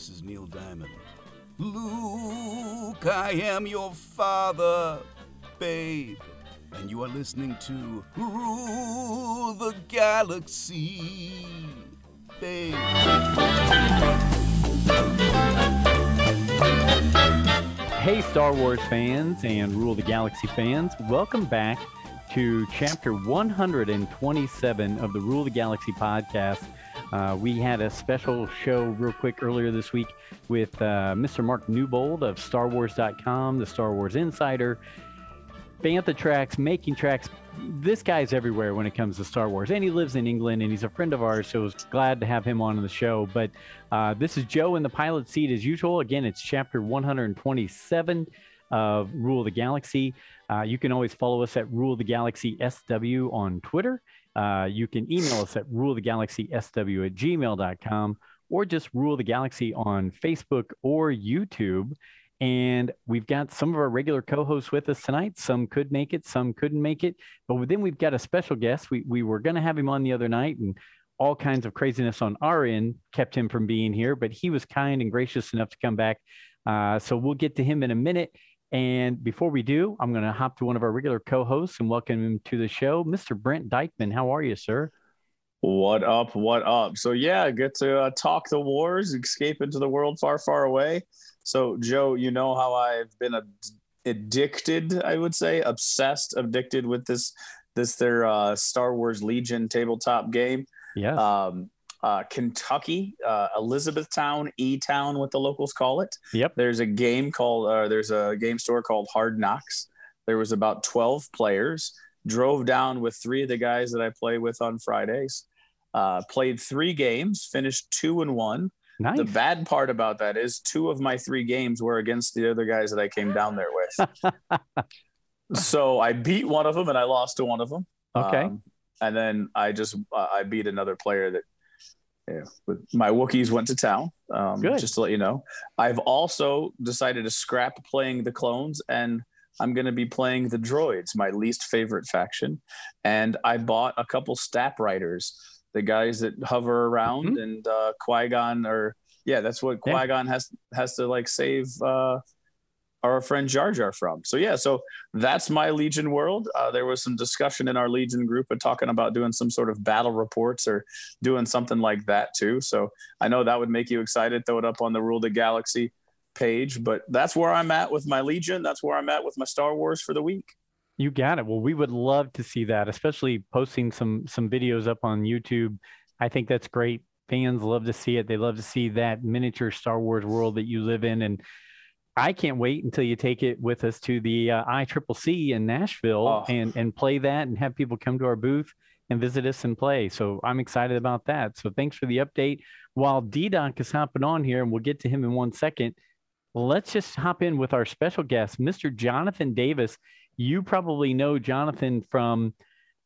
this is Neil Diamond. Luke, I am your father, babe. And you are listening to Rule the Galaxy, babe. Hey, Star Wars fans and Rule the Galaxy fans, welcome back to chapter 127 of the Rule the Galaxy podcast. Uh, we had a special show real quick earlier this week with uh, Mr. Mark Newbold of StarWars.com, the Star Wars Insider, Bantha Tracks, Making Tracks. This guy's everywhere when it comes to Star Wars, and he lives in England, and he's a friend of ours, so I was glad to have him on the show. But uh, this is Joe in the pilot seat as usual. Again, it's chapter 127 of Rule the Galaxy. Uh, you can always follow us at Rule of the Galaxy SW on Twitter. Uh, you can email us at rulethegalaxysw at gmail.com or just Rule the Galaxy on Facebook or YouTube. And we've got some of our regular co hosts with us tonight. Some could make it, some couldn't make it. But then we've got a special guest. We, we were going to have him on the other night, and all kinds of craziness on our end kept him from being here. But he was kind and gracious enough to come back. Uh, so we'll get to him in a minute. And before we do, I'm going to hop to one of our regular co hosts and welcome him to the show, Mr. Brent Dykman. How are you, sir? What up? What up? So, yeah, get to uh, talk the wars, escape into the world far, far away. So, Joe, you know how I've been ad- addicted, I would say, obsessed, addicted with this, this their uh, Star Wars Legion tabletop game. Yeah. Um, uh, Kentucky, uh, Elizabethtown, E Town, what the locals call it. Yep. There's a game called, uh, there's a game store called Hard Knocks. There was about 12 players. Drove down with three of the guys that I play with on Fridays. Uh, played three games, finished two and one. Nice. The bad part about that is two of my three games were against the other guys that I came down there with. so I beat one of them and I lost to one of them. Okay. Um, and then I just uh, I beat another player that yeah, with my Wookiees went to town. Um, Good. Just to let you know, I've also decided to scrap playing the clones, and I'm going to be playing the droids, my least favorite faction. And I bought a couple Stap Riders, the guys that hover around, Mhm. and uh, Qui Gon, or yeah, that's what Yeah. Qui Gon has has to like save uh, our friend Jar Jar from. So yeah, so that's my Legion world. Uh, there was some discussion in our Legion group of talking about doing some sort of battle reports or doing something like that too. So I know that would make you excited. Throw it up on the Rule the Galaxy page. But that's where I'm at with my Legion. That's where I'm at with my Star Wars for the week. You got it. Well, we would love to see that, especially posting some some videos up on YouTube. I think that's great. Fans love to see it. They love to see that miniature Star Wars world that you live in, and I can't wait until you take it with us to the uh, ICCC in Nashville Oh. and and play that and have people come to our booth and visit us and play. So I'm excited about that. So thanks for the update. While D-Doc is hopping on here, and we'll get to him in one second, let's just hop in with our special guest, Mr. Jonathan Davis. You probably know Jonathan from,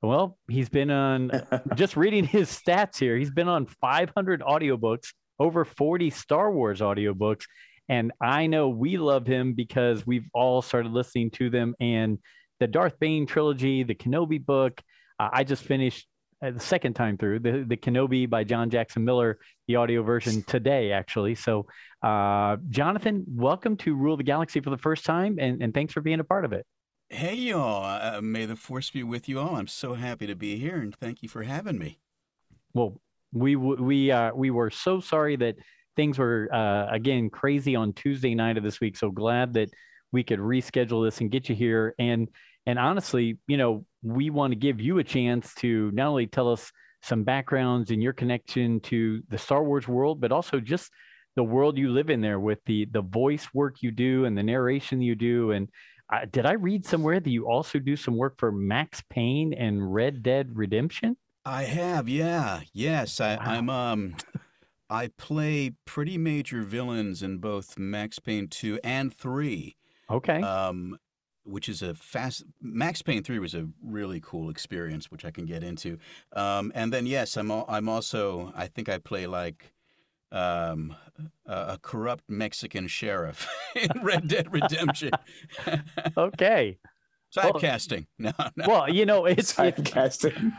well, he's been on, just reading his stats here, he's been on 500 audiobooks, over 40 Star Wars audiobooks. And I know we love him because we've all started listening to them. And the Darth Bane trilogy, the Kenobi book, uh, I just finished uh, the second time through the, the Kenobi by John Jackson Miller, the audio version today, actually. So, uh, Jonathan, welcome to Rule the Galaxy for the first time, and, and thanks for being a part of it. Hey, y'all. Uh, may the force be with you all. I'm so happy to be here, and thank you for having me. Well, we we uh, we were so sorry that things were uh, again crazy on Tuesday night of this week. So glad that we could reschedule this and get you here. And and honestly, you know, we want to give you a chance to not only tell us some backgrounds and your connection to the Star Wars world, but also just the world you live in there with the the voice work you do and the narration you do. And uh, did I read somewhere that you also do some work for Max Payne and Red Dead Redemption? I have, yeah, yes. I, Wow. I'm um, I play pretty major villains in both Max Payne two and three. Okay. Um, which is a fast. Max Payne three was a really cool experience, which I can get into. Um, and then yes, I'm I'm also I think I play like um, a, a corrupt Mexican sheriff in Red Dead Redemption. okay. Sidecasting. No, no. Well, you know, it's, Typecasting.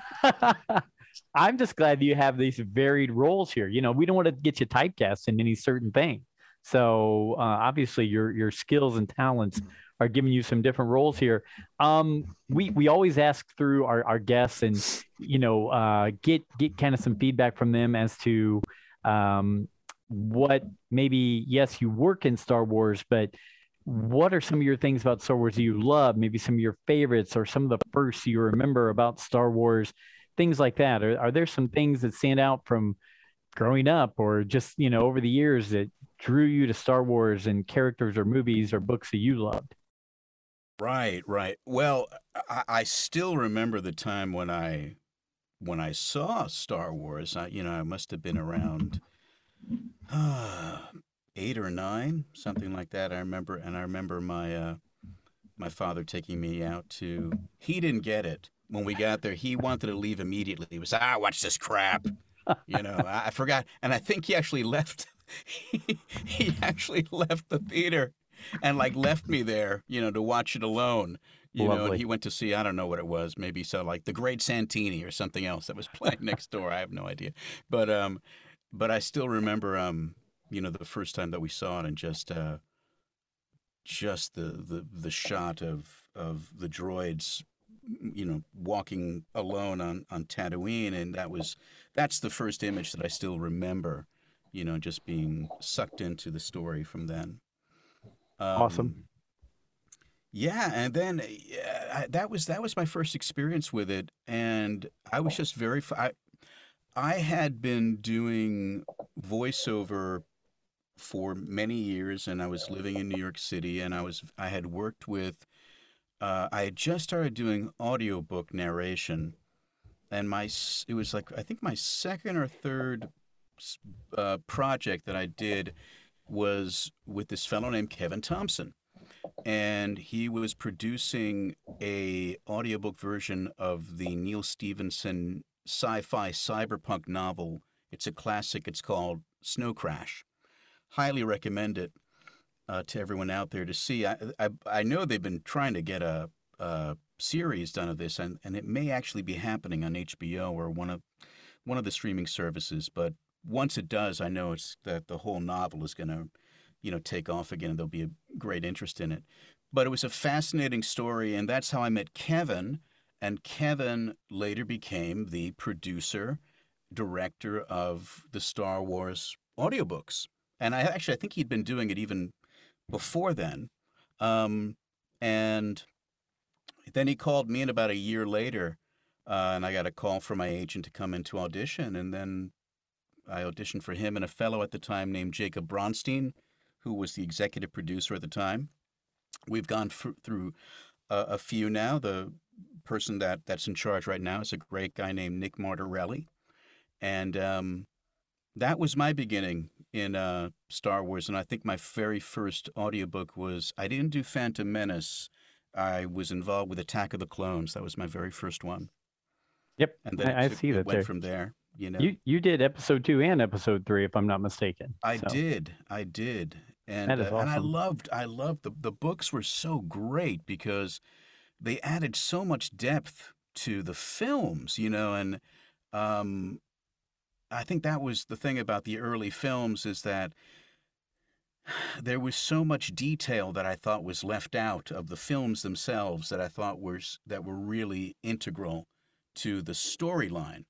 I'm just glad you have these varied roles here. You know, we don't want to get you typecast in any certain thing. So uh, obviously, your your skills and talents are giving you some different roles here. Um, we we always ask through our, our guests and you know uh, get get kind of some feedback from them as to um, what maybe yes you work in Star Wars, but what are some of your things about Star Wars you love? Maybe some of your favorites or some of the first you remember about Star Wars, things like that. Are, are there some things that stand out from growing up or just, you know, over the years that drew you to Star Wars and characters or movies or books that you loved? Right, right. Well, I, I still remember the time when I when I saw Star Wars. I, you know, I must have been around uh, eight or nine, something like that. I remember, and I remember my uh, my father taking me out to. He didn't get it when we got there. He wanted to leave immediately. He was ah, watch this crap. You know, I, I forgot, and I think he actually left. he, he actually left the theater and like left me there, you know, to watch it alone. You Lovely. know, he went to see I don't know what it was, maybe so like the Great Santini or something else that was playing next door. I have no idea, but um, but I still remember um, you know, the first time that we saw it and just uh, just the the the shot of of the droids you know walking alone on on Tatooine and that was that's the first image that I still remember you know just being sucked into the story from then um, awesome yeah and then yeah, that was that was my first experience with it and I was just very I, I had been doing voiceover for many years, and I was living in New York City, and I was I had worked with. Uh, I had just started doing audiobook narration, and my it was like I think my second or third uh, project that I did was with this fellow named Kevin Thompson, and he was producing a audiobook version of the Neal Stephenson sci-fi cyberpunk novel. It's a classic. It's called Snow Crash highly recommend it uh, to everyone out there to see. I, I, I know they've been trying to get a, a, series done of this, and, and it may actually be happening on HBO or one of one of the streaming services. But once it does, I know it's that the whole novel is going to, you know, take off again, and there'll be a great interest in it. But it was a fascinating story, and that's how I met Kevin. And Kevin later became the producer, director of the Star Wars audiobooks and I actually I think he'd been doing it even before then. Um, and then he called me in about a year later, uh, and I got a call from my agent to come in to audition, and then I auditioned for him and a fellow at the time named Jacob Bronstein, who was the executive producer at the time. We've gone f- through a, few now. The person that that's in charge right now is a great guy named Nick Martorelli, and um, that was my beginning in uh, Star Wars, and I think my very first audiobook was I didn't do Phantom Menace. I was involved with Attack of the Clones. That was my very first one. Yep, and then I, I see that. Went there. from there. You know, you you did episode two and episode three, if I'm not mistaken. I so. did, I did, and that is uh, and I loved, I loved the the books were so great because they added so much depth to the films, you know, and um, I think that was the thing about the early films is that there was so much detail that I thought was left out of the films themselves that I thought was that were really integral to the storyline,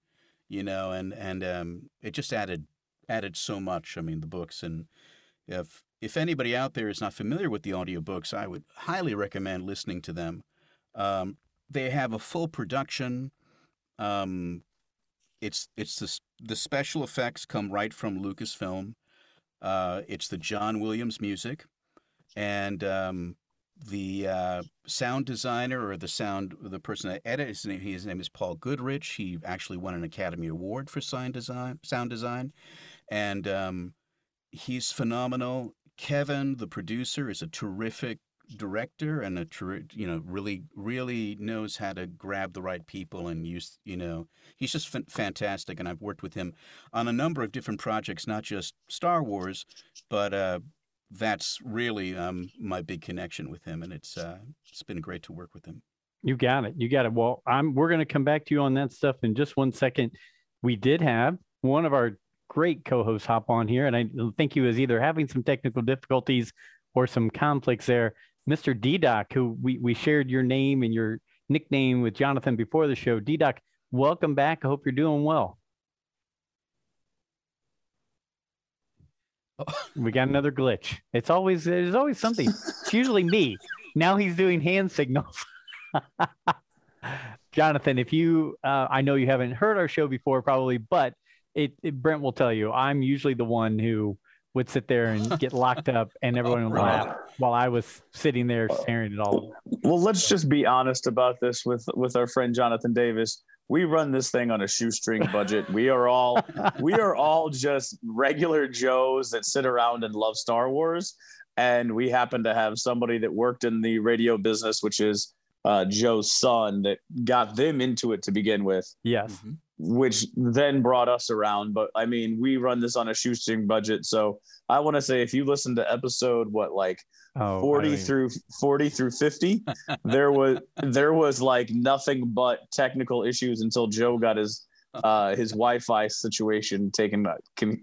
you know, and and um, it just added added so much. I mean, the books and if if anybody out there is not familiar with the audiobooks, I would highly recommend listening to them. Um, they have a full production. Um, it's it's the the special effects come right from Lucasfilm. Uh, it's the John Williams music, and um, the uh, sound designer or the sound the person that edits his name his name is Paul Goodrich. He actually won an Academy Award for sound design sound design, and um, he's phenomenal. Kevin, the producer, is a terrific director and a true, you know really really knows how to grab the right people and use you know he's just fantastic and I've worked with him on a number of different projects not just Star Wars but uh, that's really um, my big connection with him and it's uh, it's been great to work with him. You got it. You got it. Well, I'm we're going to come back to you on that stuff in just one second. we did have one of our great co-hosts hop on here, and I think he was either having some technical difficulties or some conflicts there. Mr. D-Doc, who we, we shared your name and your nickname with Jonathan before the show. D-Doc, welcome back. I hope you're doing well. We got another glitch. It's always there's always something. It's usually me. Now he's doing hand signals. Jonathan, if you, uh, I know you haven't heard our show before, probably, but it, it, Brent will tell you, I'm usually the one who would sit there and get locked up, and everyone would laugh while I was sitting there staring at all. Well, let's just be honest about this with with our friend Jonathan Davis. We run this thing on a shoestring budget. We are all we are all just regular Joes that sit around and love Star Wars, and we happen to have somebody that worked in the radio business, which is uh, Joe's son that got them into it to begin with. Yes. Mm-hmm. Which then brought us around. But I mean, we run this on a shoestring budget. So I want to say if you listen to episode, what, like oh, 40 through 40 through 50, there was, there was like nothing but technical issues until Joe got his uh, his Wi-Fi situation taken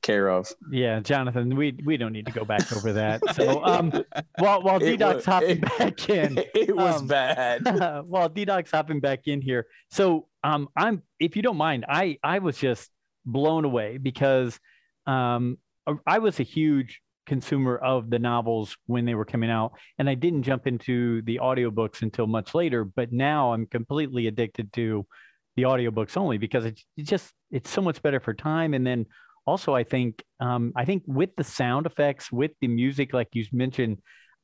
care of. Yeah, Jonathan, we we don't need to go back over that. So um, while while D Doc's hopping it, back in, it was um, bad. while D Doc's hopping back in here, so um, I'm if you don't mind, I I was just blown away because um, I was a huge consumer of the novels when they were coming out and i didn't jump into the audiobooks until much later but now i'm completely addicted to the audiobooks only because it's, just it's so much better for time and then also i think um, i think with the sound effects with the music like you mentioned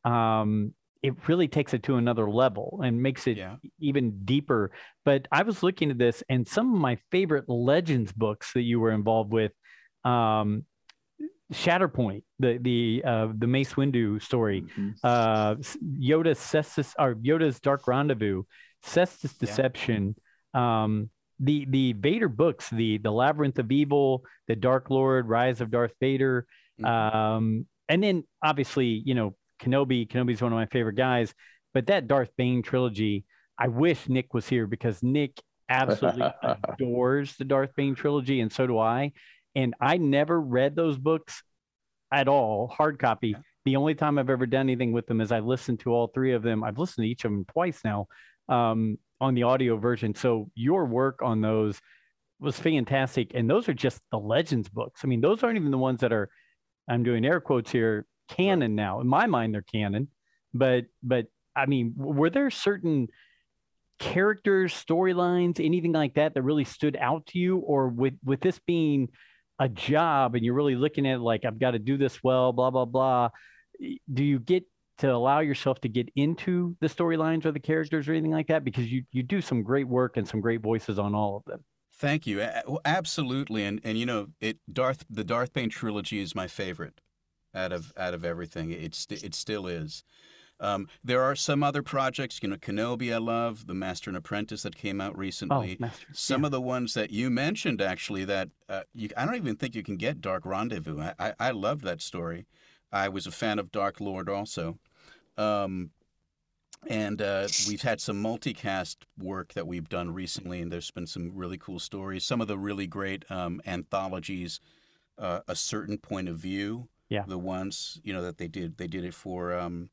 um, it really takes it to another level and makes it yeah. even deeper but i was looking at this and some of my favorite legends books that you were involved with um, Shatterpoint, the the uh, the Mace Windu story, mm-hmm. uh, Yoda's Cestus or Yoda's Dark Rendezvous, Cestus Deception, um, the the Vader books, the the Labyrinth of Evil, the Dark Lord, Rise of Darth Vader, mm-hmm. um, and then obviously you know Kenobi. Kenobi's one of my favorite guys, but that Darth Bane trilogy. I wish Nick was here because Nick absolutely adores the Darth Bane trilogy, and so do I. And I never read those books at all, hard copy. The only time I've ever done anything with them is I listened to all three of them. I've listened to each of them twice now. Um, on the audio version. So your work on those was fantastic. And those are just the Legends books. I mean, those aren't even the ones that are, I'm doing air quotes here, canon now. In my mind, they're canon. But, but I mean, were there certain characters, storylines, anything like that that really stood out to you? Or with, with this being a job and you're really looking at it like, I've got to do this well, blah, blah, blah. Do you get to allow yourself to get into the storylines or the characters or anything like that because you you do some great work and some great voices on all of them. Thank you. Absolutely. And and you know, it Darth the Darth Bane trilogy is my favorite out of out of everything. It's it still is. Um, there are some other projects, you know, Kenobi I love, The Master and Apprentice that came out recently. Oh, Master. Some yeah. of the ones that you mentioned actually that uh, you, I don't even think you can get Dark Rendezvous. I, I, I loved that story. I was a fan of Dark Lord also. Um, and uh, we've had some multicast work that we've done recently, and there's been some really cool stories. Some of the really great um, anthologies, uh, a certain point of view. Yeah. The ones you know that they did, they did it for um,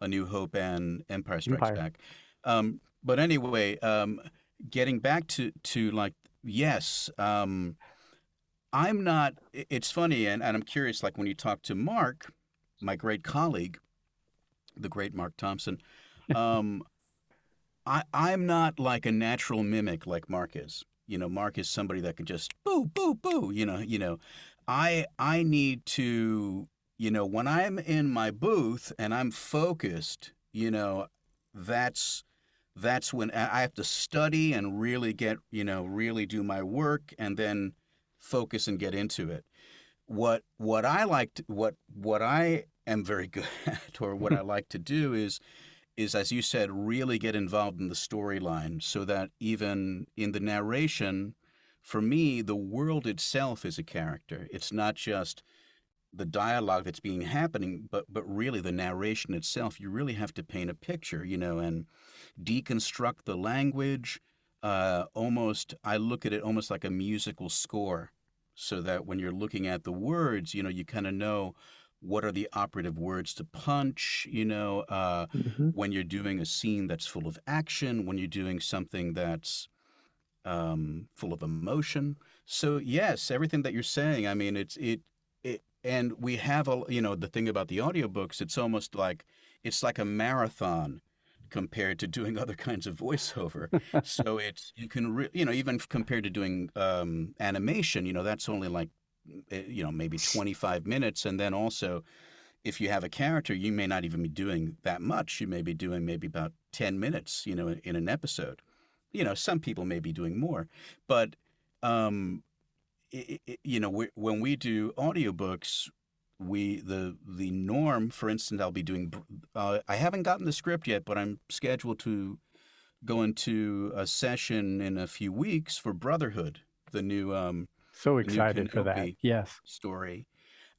A New Hope and Empire Strikes Empire. Back. Um, but anyway, um, getting back to to like yes, um, I'm not. It's funny, and, and I'm curious. Like when you talk to Marc, my great colleague the great Marc Thompson. Um, I, I'm not like a natural mimic like Marc is. You know, Marc is somebody that can just boo, boo, boo. You know, you know, I I need to, you know, when I'm in my booth and I'm focused, you know, that's that's when I have to study and really get, you know, really do my work and then focus and get into it. What what I like to, what what I am very good at, or what I like to do is is as you said, really get involved in the storyline so that even in the narration, for me, the world itself is a character. It's not just the dialogue that's being happening, but but really the narration itself. You really have to paint a picture, you know, and deconstruct the language, uh, almost I look at it almost like a musical score, so that when you're looking at the words, you know, you kind of know what are the operative words to punch. You know, uh, Mhm. when you're doing a scene that's full of action, when you're doing something that's um, full of emotion. So yes, everything that you're saying. I mean, it's it it, and we have a you know the thing about the audiobooks. It's almost like it's like a marathon compared to doing other kinds of voiceover. so it's you can re- you know even compared to doing um, animation, you know that's only like you know maybe 25 minutes, and then also if you have a character, you may not even be doing that much. You may be doing maybe about 10 minutes, you know, in an episode. You know, some people may be doing more, but um, i i you know, we, when we do audiobooks, we the the norm. For instance, I'll be doing. Uh, I haven't gotten the script yet, but I'm scheduled to go into a session in a few weeks for Brotherhood, the new um, So excited for that. Yes. story.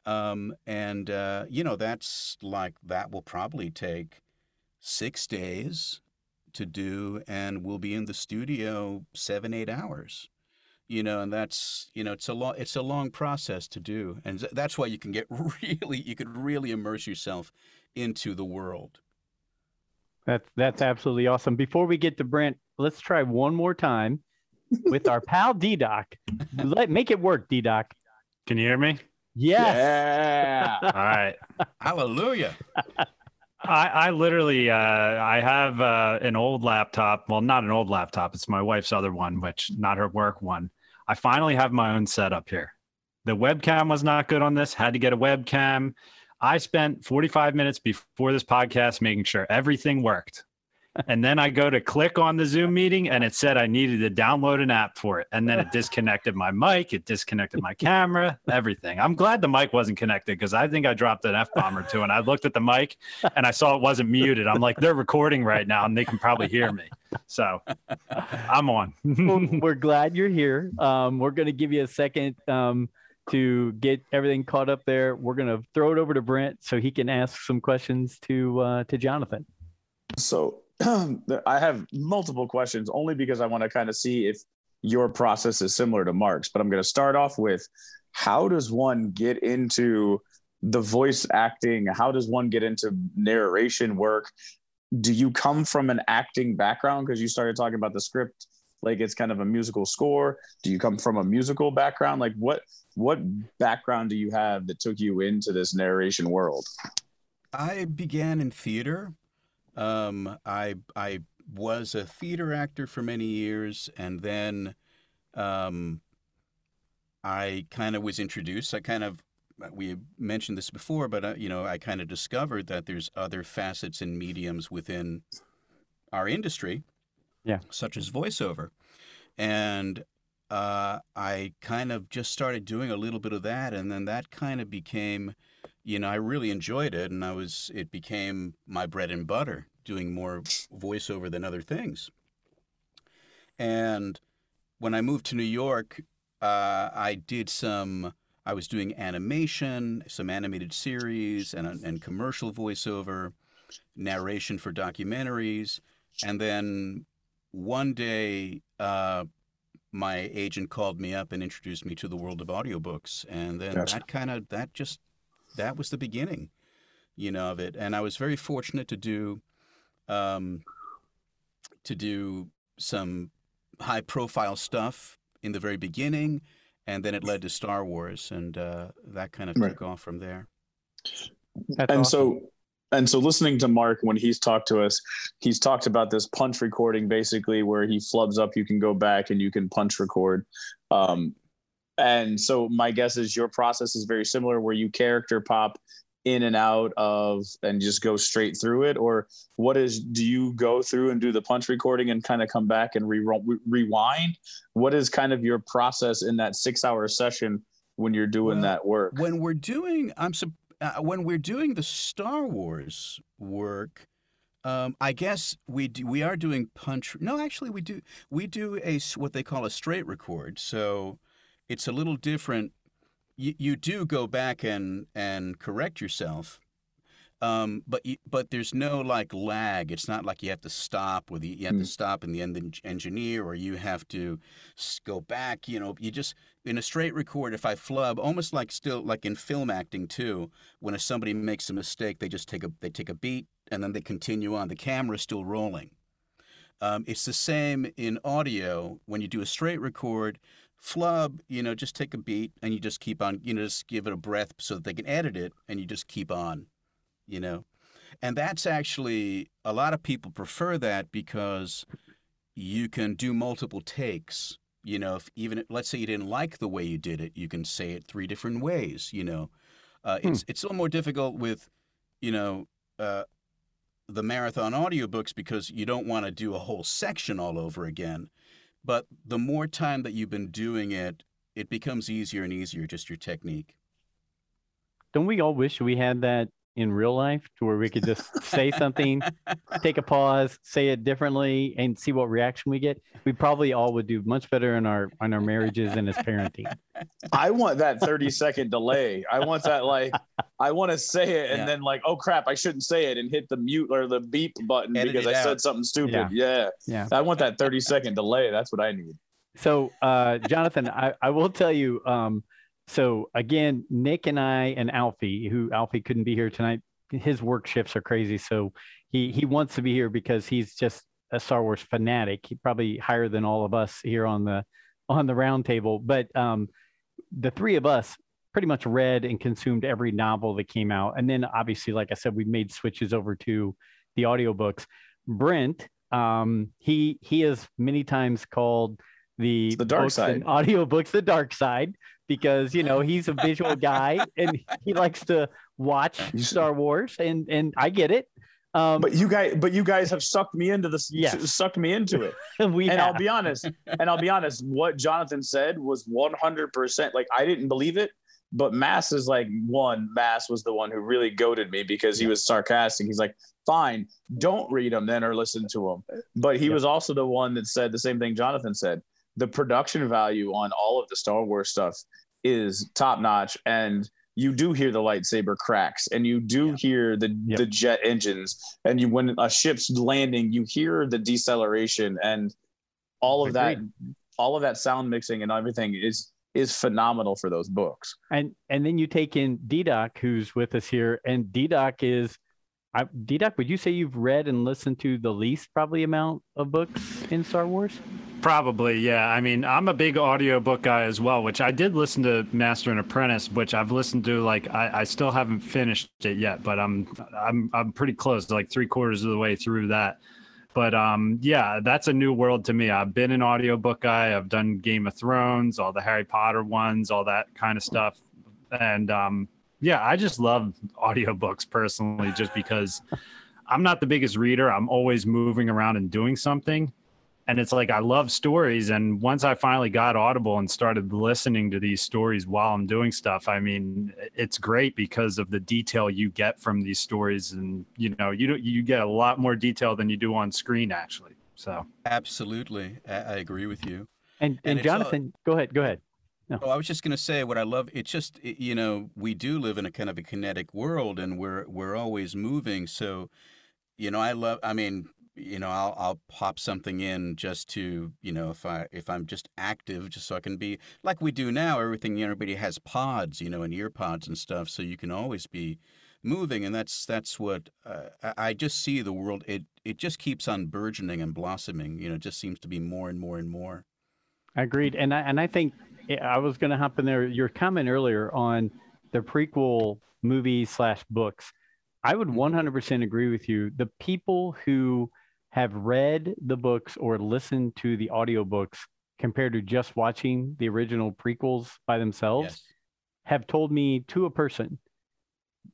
Um, and, uh, you know, that's like, that will probably take six days to do, and we'll be in the studio seven, eight hours. You know, and that's, you know, it's a long, it's a long process to do. And that's why you can get really, you could really immerse yourself into the world. That's that's absolutely awesome. Before we get to Brent, let's try one more time with our pal D Doc. Let make it work, D Doc. Can you hear me? Yes. Yeah. All right. Hallelujah. I, I literally, uh, I have uh, an old laptop. Well, not an old laptop. It's my wife's other one, which not her work one. I finally have my own setup here. The webcam was not good on this. Had to get a webcam. I spent 45 minutes before this podcast making sure everything worked. And then I go to click on the Zoom meeting and it said I needed to download an app for it. And then it disconnected my mic, it disconnected my camera, everything. I'm glad the mic wasn't connected because I think I dropped an F bomb or two. And I looked at the mic and I saw it wasn't muted. I'm like, they're recording right now and they can probably hear me. So I'm on. well, we're glad you're here. Um, we're going to give you a second um, to get everything caught up there. We're going to throw it over to Brent so he can ask some questions to uh, to Jonathan. So I have multiple questions only because I want to kind of see if your process is similar to Marc's. But I'm going to start off with how does one get into the voice acting? How does one get into narration work? Do you come from an acting background? Because you started talking about the script, like it's kind of a musical score. Do you come from a musical background? Like what what background do you have that took you into this narration world? I began in theater. Um, I I was a theater actor for many years, and then um, I kind of was introduced. I kind of we mentioned this before, but uh, you know, I kind of discovered that there's other facets and mediums within our industry, Yeah. such as voiceover, and uh, I kind of just started doing a little bit of that, and then that kind of became you know, I really enjoyed it, and I was it became my bread and butter, doing more voiceover than other things. And when I moved to New York, uh, I did some. I was doing animation, some animated series, and and commercial voiceover, narration for documentaries, and then one day. Uh, my agent called me up and introduced me to the world of audiobooks and then Gotcha. that kind of that just that was the beginning, you know, of it. And I was very fortunate to do, um, to do some high profile stuff in the very beginning, and then it led to Star Wars, and uh, that kind of Right. took off from there. That's and awesome. so and so listening to Marc when he's talked to us he's talked about this punch recording basically where he flubs up you can go back and you can punch record um, and so my guess is your process is very similar where you character pop in and out of and just go straight through it or what is do you go through and do the punch recording and kind of come back and re- rewind what is kind of your process in that six hour session when you're doing Well, that work When we're doing, I'm uh, when we're doing the Star Wars work. Um, I guess we do, we are doing punch. No, actually, we do we do a what they call a straight record. So it's a little different. You, you do go back and and correct yourself, Um, but you, but there's no like lag. It's not like you have to stop with the, you have Mm. to stop and the end engineer or you have to go back. You know, you just in a straight record. If I flub, almost like still like in film acting too, when if somebody makes a mistake, they just take a they take a beat and then they continue on. The camera's still rolling. Um, it's the same in audio. When you do a straight record, flub, you know, just take a beat and you just keep on, you know, just give it a breath so that they can edit it and you just keep on, you know. And that's actually, a lot of people prefer that because you can do multiple takes. You know, if even, let's say you didn't like the way you did it, you can say it three different ways, you know. Uh, it's, it's a little more difficult with, you know, uh, the marathon audiobooks because you don't want to do a whole section all over again. But the more time that you've been doing it, it becomes easier and easier, just your technique. Don't we all wish we had that in real life to where we could just say something, take a pause, say it differently, and see what reaction we get? We probably all would do much better in our on our marriages and as parenting. I want that 30 second delay. I want that like I want to say it and Yeah. then like, oh crap, I shouldn't say it and hit the mute or the beep button Edit because I out. said something stupid. Yeah. Yeah. Yeah. I want that 30 second delay. That's what I need. So, uh, Jonathan, I, I will tell you. Um, so again, Nick and I and Alfie, who Alfie couldn't be here tonight, his work shifts are crazy. So he he wants to be here because he's just a Star Wars fanatic. He probably higher than all of us here on the on the round table. But um, the three of us pretty much read and consumed every novel that came out, and then obviously, like I said, we made switches over to the audiobooks. Brent, um, he he has many times called the, the dark side. audiobooks the dark side because you know he's a visual guy and he likes to watch You Star Wars and and I get it. Um, But you guys, but you guys have sucked me into this. Yes. Sucked me into it. we and have, I'll be honest, and I'll be honest, what Jonathan said was 100% like I didn't believe it, but Mass is like one, Mass was the one who really goaded me because he was sarcastic. He's like, fine, don't read them then or listen to them. But he Yeah. was also the one that said the same thing Jonathan said. The production value on all of the Star Wars stuff is top notch. And you do hear the lightsaber cracks and you do Yeah. hear the, Yep. the jet engines. And you when a ship's landing, you hear the deceleration and all of that all of that sound mixing and everything is is phenomenal for those books. and and then you take in DDoc who's with us here and DDoc is I, DDoc, would you say you've read and listened to the least probably amount of books in Star Wars? Probably, yeah. I mean, I'm a big audiobook guy as well, which I did listen to Master and Apprentice, which I've listened to like I, I still haven't finished it yet, but I'm I'm I'm pretty close, like three quarters of the way through that. But um yeah, that's a new world to me. I've been an audiobook guy. I've done Game of Thrones, all the Harry Potter ones, all that kind of stuff. And um yeah, I just love audiobooks personally just because I'm not the biggest reader. I'm always moving around and doing something and it's like I love stories. And once I finally got Audible and started listening to these stories while I'm doing stuff, I mean, it's great because of the detail you get from these stories, and you know, you don't- you get a lot more detail than you do on screen actually. So Absolutely. I, I agree with you. And And and, it's all- Jonathan, go ahead, go ahead. Oh, I was just going to say what I love. It's just you know we do live in a kind of a kinetic world, and we're we're always moving. So, you know, I love. I mean, you know, I'll I'll pop something in just to you know if I if I'm just active, just so I can be like we do now. Everything everybody has pods, you know, and ear pods and stuff, so you can always be moving, and that's that's what uh, I just see the world. It it just keeps on burgeoning and blossoming. You know, it just seems to be more and more and more. I agreed. And I and I think eh, I was going to hop in there. Your comment earlier on the prequel movies slash books. I would 100% agree with you. The people who have read the books or listened to the audiobooks compared to just watching the original prequels by themselves Yes. have told me to a person,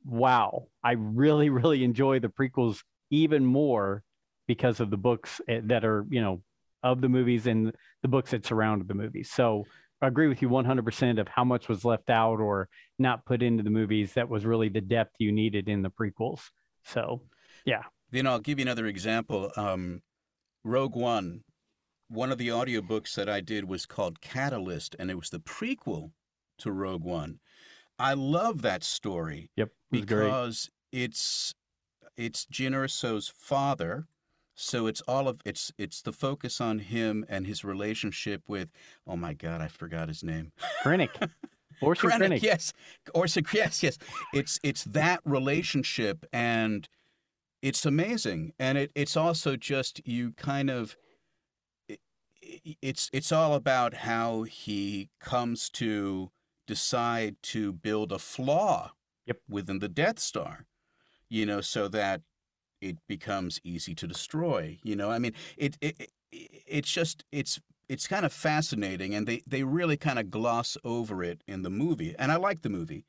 wow, I really, really enjoy the prequels even more because of the books eh, that are, you know, of the movies and the books that surround the movies. So I agree with you 100% of how much was left out or not put into the movies that was really the depth you needed in the prequels. So, Then I'll give you another example. Um, Rogue One, one of the audiobooks that I did was called Catalyst, and it was the prequel to Rogue One. I love that story yep, it was great. because it's it's Jyn Erso's father, so it's all of it's it's the focus on him and his relationship with. Oh my God, I forgot his name. Krennic. Orson Krennic, Krennic. yes, Orson, yes, yes. It's it's that relationship, and it's amazing, and it it's also just you kind of. It, it's it's all about how he comes to decide to build a flaw Yep. within the Death Star, you know, so that it becomes easy to destroy. You know, I mean, it, it, it it's just it's it's kind of fascinating, and they they really kind of gloss over it in the movie, and I like the movie,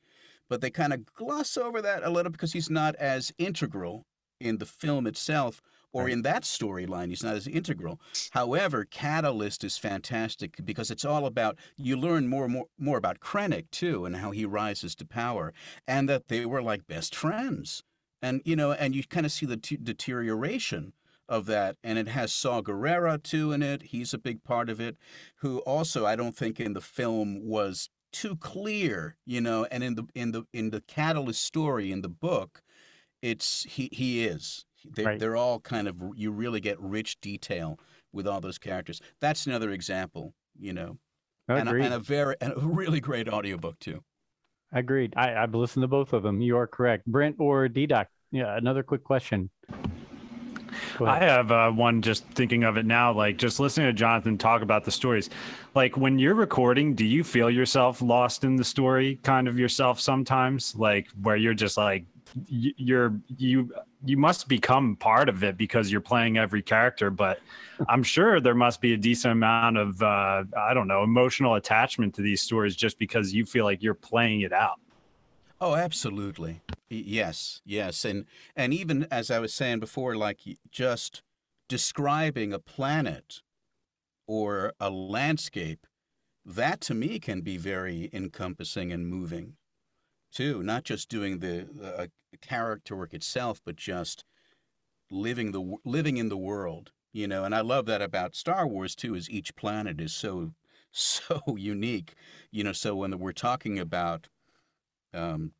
but they kind of gloss over that a little because he's not as integral in the film itself. Or in that storyline, he's not as integral. Mm-hmm. However, Catalyst is fantastic because it's all about you learn more and more, more about Krennic too and how he rises to power and that they were like best friends. And you know, and you kind of see the t- deterioration of that and it has Saw Gerrera too in it. He's a big part of it who also I don't think in the film was too clear, you know, and in the in the in the Catalyst story in the book, it's he he is. They, Right. They're all kind of you really get rich detail with all those characters. That's another example, you know, and a, Agreed. and a very and a really great audiobook too. Agreed. I, I've listened to both of them. You are correct. Brent or D-Doc? Yeah, another quick question. I have uh, one just thinking of it now, like just listening to Jonathan talk about the stories. Like when you're recording, do you feel yourself lost in the story, kind of yourself sometimes, like where you're just like y- you're you you must become part of it because you're playing every character, but I'm sure there must be a decent amount of uh, I don't know emotional attachment to these stories just because you feel like you're playing it out. Oh, absolutely. Yes, yes, and and even as I was saying before, like just describing a planet or a landscape, that to me can be very encompassing and moving, too. Not just doing the uh, character work itself, but just living the living in the world, you know. And I love that about Star Wars too, is each planet is so so unique, you know. So when we're talking about um,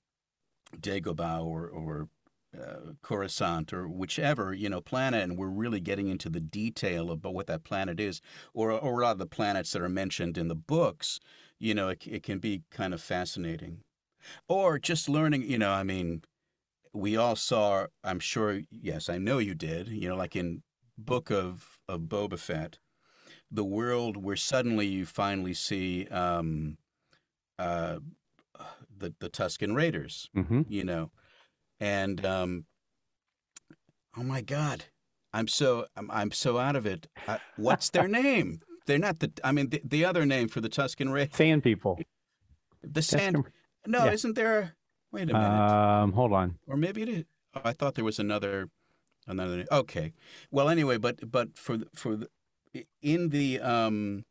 Dagobah or or uh, Coruscant or whichever you know planet, and we're really getting into the detail about what that planet is, or or a lot of the planets that are mentioned in the books. You know, it, it can be kind of fascinating, or just learning. You know, I mean, we all saw. I'm sure. Yes, I know you did. You know, like in Book of of Boba Fett, the world where suddenly you finally see. Um, uh, the the Tusken Raiders, Mhm. you know, and um, oh my God, I'm so I'm, I'm so out of it. Uh, what's their name? They're not the. I mean, the, the other name for the Tusken Raiders, Sand people. the Sand. No, yeah. isn't there? Wait a minute, Um, hold on. or maybe it is. Oh, I thought there was another another. Okay, well, anyway, but but for the- for the, in the um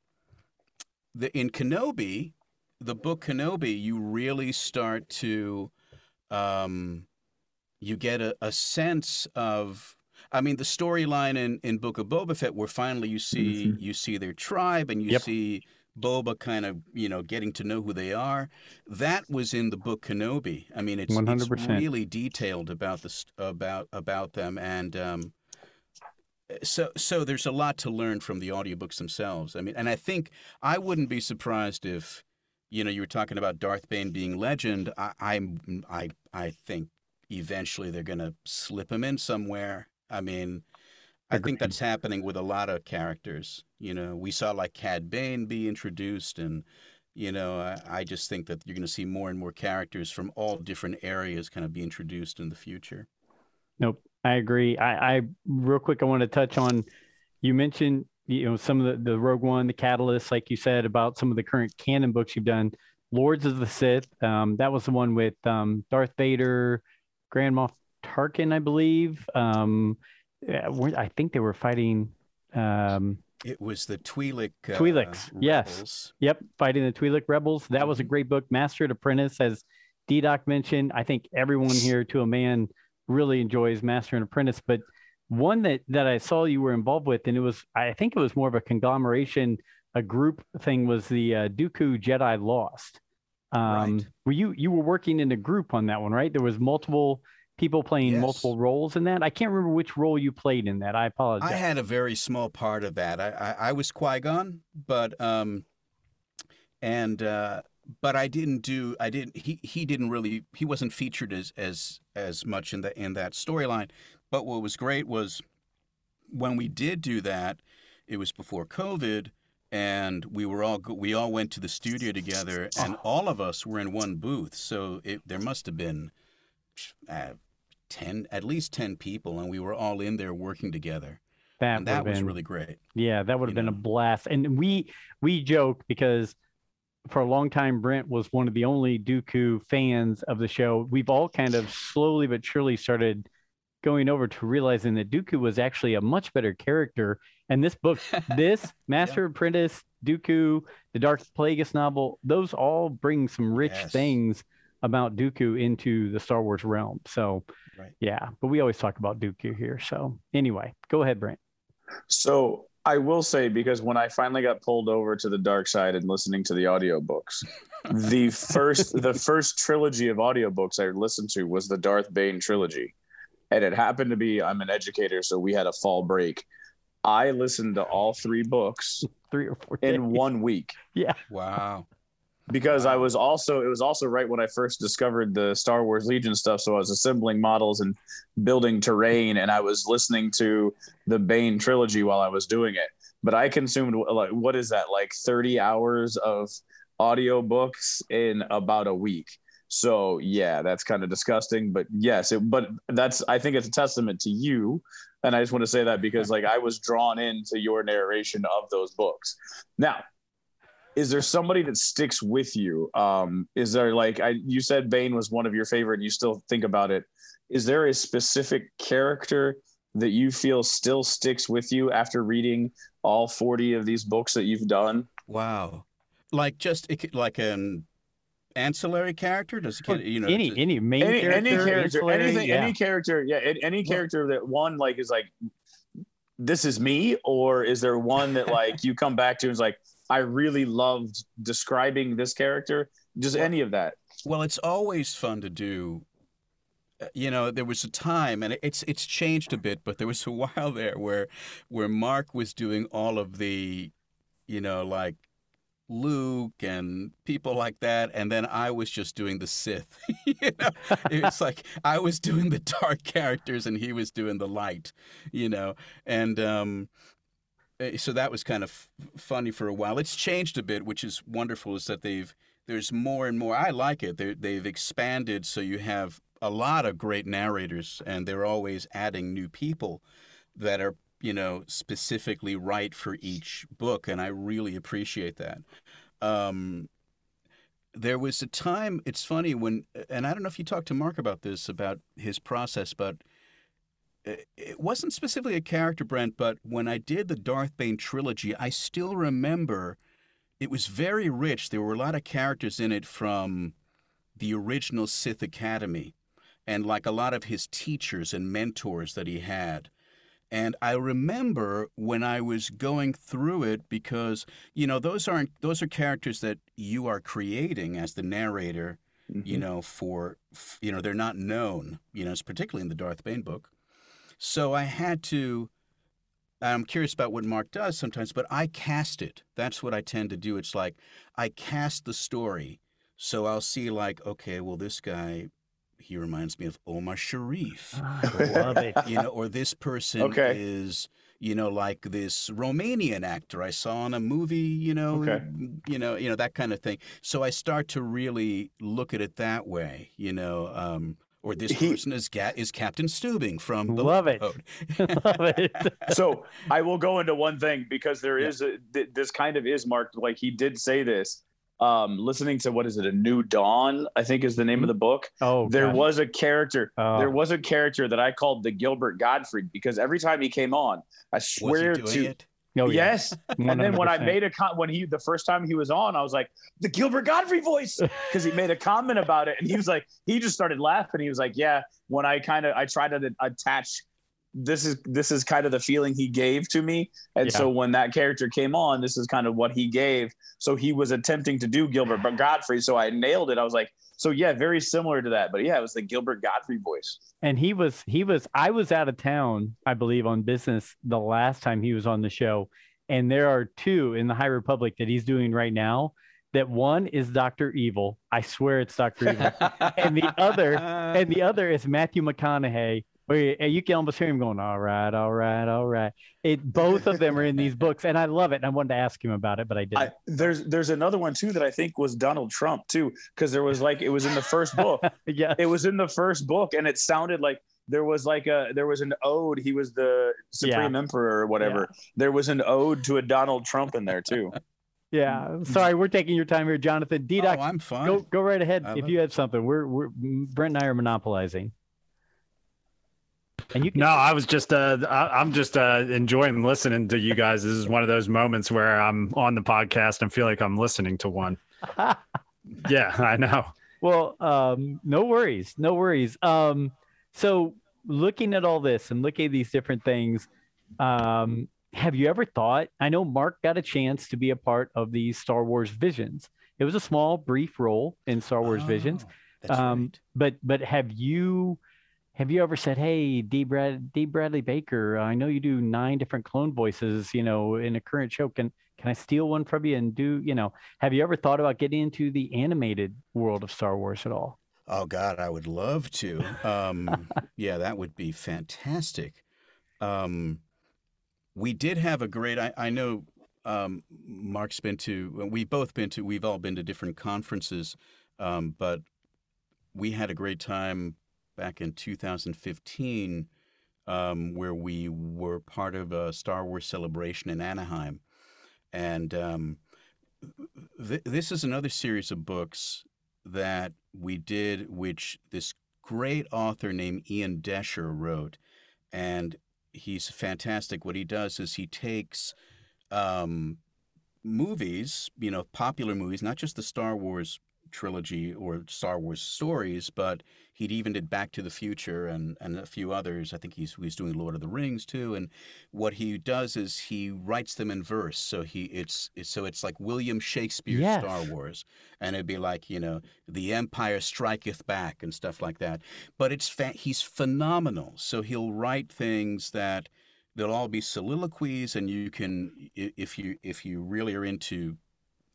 the in Kenobi, the book Kenobi, you really start to um you get a, a sense of I mean the storyline in, in Book of Boba Fett where finally you see you see their tribe and you Yep. see Boba kind of, you know, getting to know who they are. That was in the book Kenobi. I mean, it's, it's 100%. really detailed about this about about them and um so so there's a lot to learn from the audiobooks themselves. I mean, and I think I wouldn't be surprised if you know you were talking about Darth Bane being legend. I I'm I I think eventually they're going to slip him in somewhere. I mean, I think that's happening with a lot of characters. You know, we saw like Cad Bane be introduced and you know, I, I just think that you're going to see more and more characters from all different areas kind of be introduced in the future. Nope, I agree. I, I real quick, I want to touch on. You mentioned, you know, some of the the Rogue One, the Catalyst, like you said about some of the current canon books you've done. Lords of the Sith. Um, that was the one with um, Darth Vader, Grand Moff Tarkin, I believe. Um, I think they were fighting. Um, It was the Twi'lek. Uh, Twi'leks, yes. Yep, fighting the Twi'lek rebels. That was a great book. Master and Apprentice, as D Doc mentioned. I think everyone here, to a man, really enjoys Master and Apprentice. But one that that I saw you were involved with, and it was I think it was more of a conglomeration, a group thing, was the uh, Dooku Jedi Lost. Um, Right. Were you you were working in a group on that one, right? There was multiple people playing Yes. multiple roles in that. I can't remember which role you played in that. I apologize. I had a very small part of that. I I, I was Qui Gon, but um, and uh, but I didn't do. I didn't. He he didn't really. He wasn't featured as as as much in the in that storyline. But what was great was when we did do that. It was before COVID, and we were all we all went to the studio together, and all of us were in one booth. So it, there must have been. Uh, 10 at least 10 people and we were all in there working together that and that would've was been- really great Yeah, that would have been a blast. And we we joke because for a long time Brent was one of the only Dooku fans of the show. We've all kind of slowly but surely started going over to realizing that Dooku was actually a much better character. And this book, this Master Apprentice, Dooku, the Darth Plagueis novel, those all bring some rich Yes. things about Dooku into the Star Wars realm. So Right. yeah, but we always talk about Dooku here. So anyway, go ahead, Brent. So I will say because when I finally got pulled over to the dark side and listening to the audiobooks, the first the first trilogy of audiobooks I listened to was the Darth Bane trilogy. And it happened to be I'm an educator, so we had a fall break. I listened to all three books Three or four in days. one week Yeah. wow because I was also it was also right when I first discovered the Star Wars Legion stuff. So I was assembling models and building terrain, and I was listening to the Bane trilogy while I was doing it. But I consumed like what is that like thirty hours of audio books in about a week. So yeah, that's kind of disgusting. But yes, it, but that's I think it's a testament to you. And I just want to say that because like I was drawn into your narration of those books. Now, is there somebody that sticks with you? Um, is there like I you said Bane was one of your favorite, and you still think about it. Is there a specific character that you feel still sticks with you after reading all 40 of these books that you've done? Wow. Like just like an ancillary character? Does it you know any any main Any, character, any character, anything, yeah. any character, yeah, any character that one like is like, this is me, or is there one that like you come back to and is like, I really loved describing this character? Just any of that. Well, it's always fun to do. Uh, You know, there was a time, and it's it's changed a bit, but there was a while there where where Marc was doing all of the, you know, like Luke and people like that, and then I was just doing the Sith. you know, it's like I was doing the dark characters and he was doing the light. You know, and um, so that was kind of funny for a while. It's changed a bit, which is wonderful. Is that they've there's more and more. I like it. They're, they've expanded, so you have a lot of great narrators, and they're always adding new people that are you know specifically right for each book, and I really appreciate that. Um, there was a time. It's funny when, and I don't know if you talked to Marc about this about his process, but it wasn't specifically a character, Brent. But when I did the Darth Bane trilogy, I still remember it was very rich. There were a lot of characters in it from the original Sith Academy and like a lot of his teachers and mentors that he had. And I remember when I was going through it because, you know, those aren't those are characters that you are creating as the narrator, you mm-hmm. know, for you know, they're not known, you know, particularly in the Darth Bane book. So I had to I'm curious about what Marc does sometimes, but I cast it. That's what I tend to do. It's like I cast the story. So I'll see like, okay, well this guy he reminds me of Omar Sharif. I love it. You know, or this person Okay. is, you know, like this Romanian actor I saw in a movie, you know, Okay. you know, you know, that kind of thing. So I start to really look at it that way, you know, um, or this He- person is Ga- is Captain Stubing from the Love it. Code. love it. so I will go into one thing because there Yeah. is a, th- this kind of is marked like he did say this. Um, listening to what is it, a new dawn? I think is the name of the book. Oh, there gosh. was a character. Oh. There was a character that I called the Gilbert Gottfried because every time he came on, I Was he swear doing to it? Oh, yeah. yes. And then when I made a con- when he the first time he was on, I was like the Gilbert Gottfried voice because he made a comment about it, and he was like he just started laughing. He was like, yeah. When I kind of I tried to attach this is this is kind of the feeling he gave to me and Yeah. so when that character came on this is kind of what he gave so he was attempting to do gilbert but godfrey so i nailed it i was like so yeah very similar to that but yeah it was the gilbert gottfried voice. And he was he was i was out of town i believe on business the last time he was on the show. And there are two in the high republic that he's doing right now that one is dr evil. I swear it's dr evil. And the other and the other is matthew mcconaughey where you can almost hear him going all right all right all right. It both of them are in these books and i love it and i wanted to ask him about it but i didn't. I, there's there's another one too that i think was donald trump too because there was like it was in the first book. Yeah it was in the first book and it sounded like there was like a there was an ode. He was the supreme emperor or whatever. There was an ode to a donald trump in there too. Yeah. Sorry we're taking your time here jonathan. D oh, I'm fine. go go right ahead I if love you had something. We're we're brent and i are monopolizing and you can No, I was just uh, I, I'm just uh, enjoying listening to you guys. This is one of those moments where I'm on the podcast and feel like I'm listening to one. Yeah, I know. Well, um, no worries, no worries. Um, so looking at all this and looking at these different things, um, have you ever thought? I know Marc got a chance to be a part of the Star Wars Visions. It was a small, brief role in Star Wars Visions, Oh, That's Um, right. but but have you have you ever said, "Hey, D. Brad Dee Bradley Baker, I know you do nine different clone voices, you know, in a current show. Can can I steal one from you and do, you know, have you ever thought about getting into the animated world of Star Wars at all?" Oh God, I would love to. Um, yeah, that would be fantastic. Um, we did have a great. I, I know um, Marc's been to. We've both been to. We've all been to different conferences, um, but we had a great time back in 2015, um, where we were part of a Star Wars celebration in Anaheim, and um, th- this is another series of books that we did, which this great author named Ian Doescher wrote, and he's fantastic. What he does is he takes um, movies, you know, popular movies, not just the Star Wars trilogy or Star Wars stories, but he'd even did Back to the Future and, and a few others. I think he's he's doing Lord of the Rings too. And what he does is he writes them in verse. So he it's, it's so it's like William Shakespeare's Yes. Star Wars, and it'd be like you know the Empire striketh back and stuff like that. But it's fa- he's phenomenal. So he'll write things that they'll all be soliloquies, and you can if you if you really are into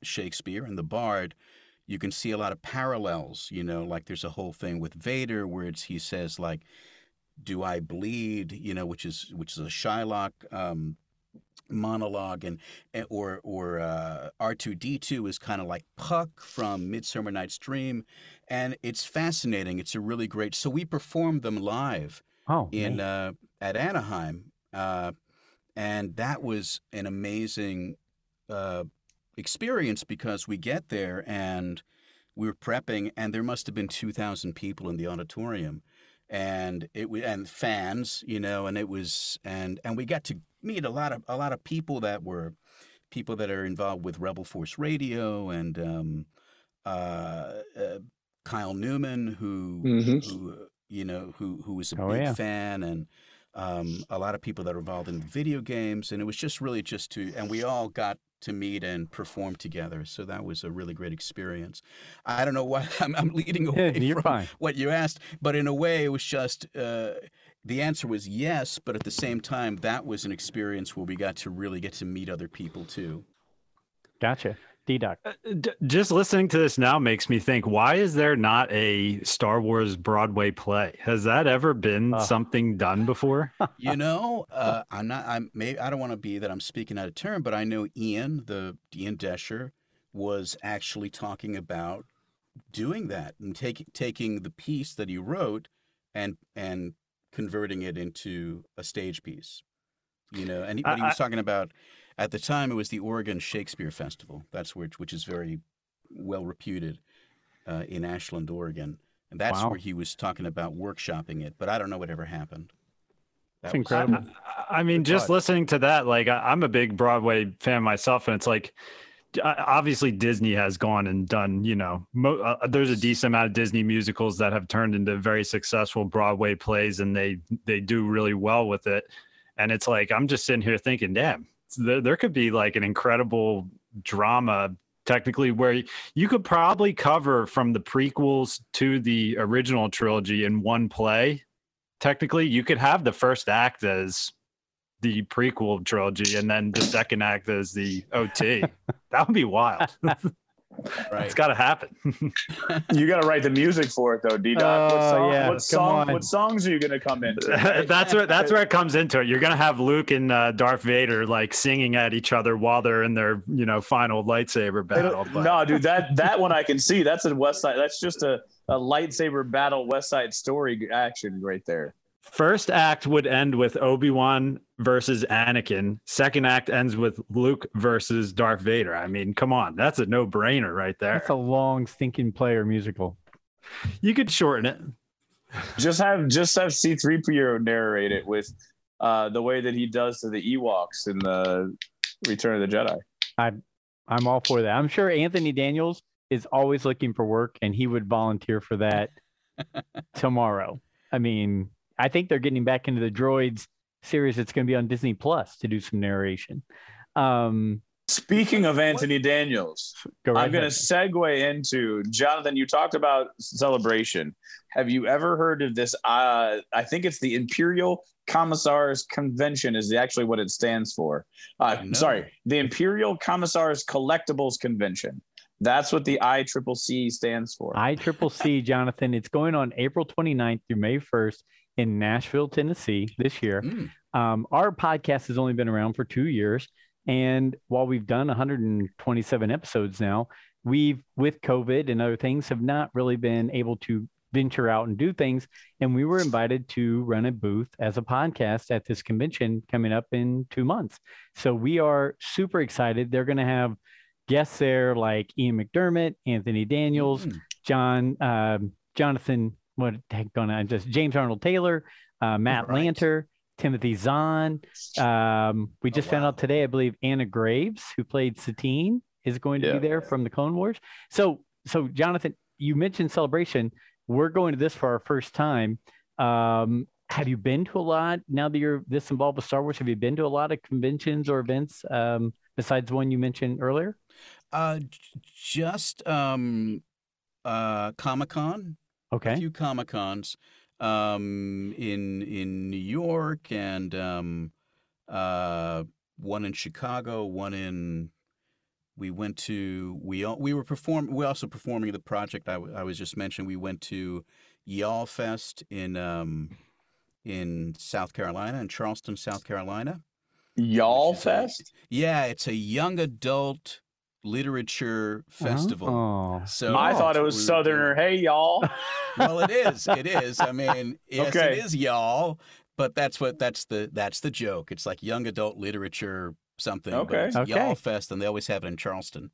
Shakespeare and the Bard, you can see a lot of parallels. You know, like there's a whole thing with Vader where it's, he says like, "Do I bleed?" You know, which is which is a Shylock um, monologue, and and- or or uh, R two D two is kind of like Puck from Midsummer Night's Dream, and it's fascinating. It's a really great. So we performed them live Oh, in uh, at Anaheim, uh, and that was an amazing uh, experience because we get there and we were prepping, and there must have been two thousand people in the auditorium, and it wa- and fans, you know, and it was and and we got to meet a lot of a lot of people that were people that are involved with Rebel Force Radio and um, uh, uh, Kyle Newman, who Mhm. who you know who who was a Oh, big yeah. fan and um, a lot of people that are involved in video games and it was just really just to and we all got to meet and perform together so that was a really great experience i don't know why i'm, I'm leading away You're from fine. what you asked but in a way it was just uh, the answer was yes but at the same time that was an experience where we got to really get to meet other people too Gotcha. D Doc. Uh, d- Just listening to this now makes me think: Why is there not a Star Wars Broadway play? Has that ever been Uh. something done before? you know, uh, I'm not. I'm maybe I don't want to be that I'm speaking out of turn, but I know Ian, the Ian Doescher, was actually talking about doing that and taking taking the piece that he wrote and and converting it into a stage piece. You know, and he, what he I- was talking about at the time it was the Oregon Shakespeare Festival. That's which which is very well reputed uh, in Ashland, Oregon, and that's Wow. where he was talking about workshopping it. But I don't know what ever happened. That's That was- incredible. I, I mean, just thought. listening to that, like I, I'm a big Broadway fan myself, and it's like uh, obviously Disney has gone and done, you know, mo- uh, there's a decent amount of Disney musicals that have turned into very successful Broadway plays and they they do really well with it. And it's like I'm just sitting here thinking, damn, there, there could be like an incredible drama technically where you could probably cover from the prequels to the original trilogy in one play. Technically, you could have the first act as the prequel trilogy and then the second act as the OT. that would be wild. Right. It's got to happen. you got to write the music for it, though, D. Doc. Oh, what, song, yeah, what, song, what songs are you going to come in? that's where that's where it comes into it. You're going to have Luke and uh, Darth Vader like singing at each other while they're in their you know final lightsaber battle. But... No, dude, that that one I can see. That's a West Side. That's just a, a lightsaber battle West Side Story action right there. First act would end with Obi Wan versus Anakin. Second act ends with Luke versus Darth Vader. I mean, come on, that's a no brainer right there. That's a long stinking player musical. You could shorten it. Just have just have C three PO narrate it with uh, the way that he does to the Ewoks in the Return of the Jedi. I I'm all for that. I'm sure Anthony Daniels is always looking for work, and he would volunteer for that tomorrow. I mean, I think they're getting back into the droids series that's going to be on Disney Plus to do some narration. Um, Speaking of Anthony Daniels, right I'm going to segue into Jonathan. You talked about celebration. Have you ever heard of this? Uh, I think it's the Imperial Commissars Convention. Is actually what it stands for. Uh, no. Sorry, the Imperial Commissars Collectibles Convention. That's what the ICCC stands for. ICCC, Jonathan. It's going on April 29th through May 1st in Nashville, Tennessee this year. Mm. Um, our podcast has only been around for two years. And while we've done 127 episodes now, we've, with COVID and other things, have not really been able to venture out and do things. And we were invited to run a booth as a podcast at this convention coming up in two months. So we are super excited. They're going to have guests there like Ian McDiarmid, Anthony Daniels, mm. John, uh, Jonathan what heck going on? Just James Arnold Taylor, uh, Matt right. Lanter, Timothy Zahn. Um, we oh, just oh, wow. found out today, I believe Anna Graves, who played Satine, is going to yeah. be there from the Clone Wars. So, so Jonathan, you mentioned celebration. We're going to this for our first time. Um, have you been to a lot now that you're this involved with Star Wars? Have you been to a lot of conventions or events um, besides one you mentioned earlier? Uh, just um, uh, Comic Con Okay. A few Comic Cons um, in in New York and um, uh, one in Chicago, one in. We went to we we were perform we also performing the project I, I was just mentioning. We went to Y'all Fest in um, in South Carolina in Charleston, South Carolina. Y'all Fest. A, yeah, it's a young adult literature festival. Oh. So I thought it was Southerner. Hey, y'all. well, it is. It is. I mean, yes, okay. it is y'all. But that's what that's the that's the joke. It's like young adult literature something. Okay. But okay. Y'all Fest, and they always have it in Charleston.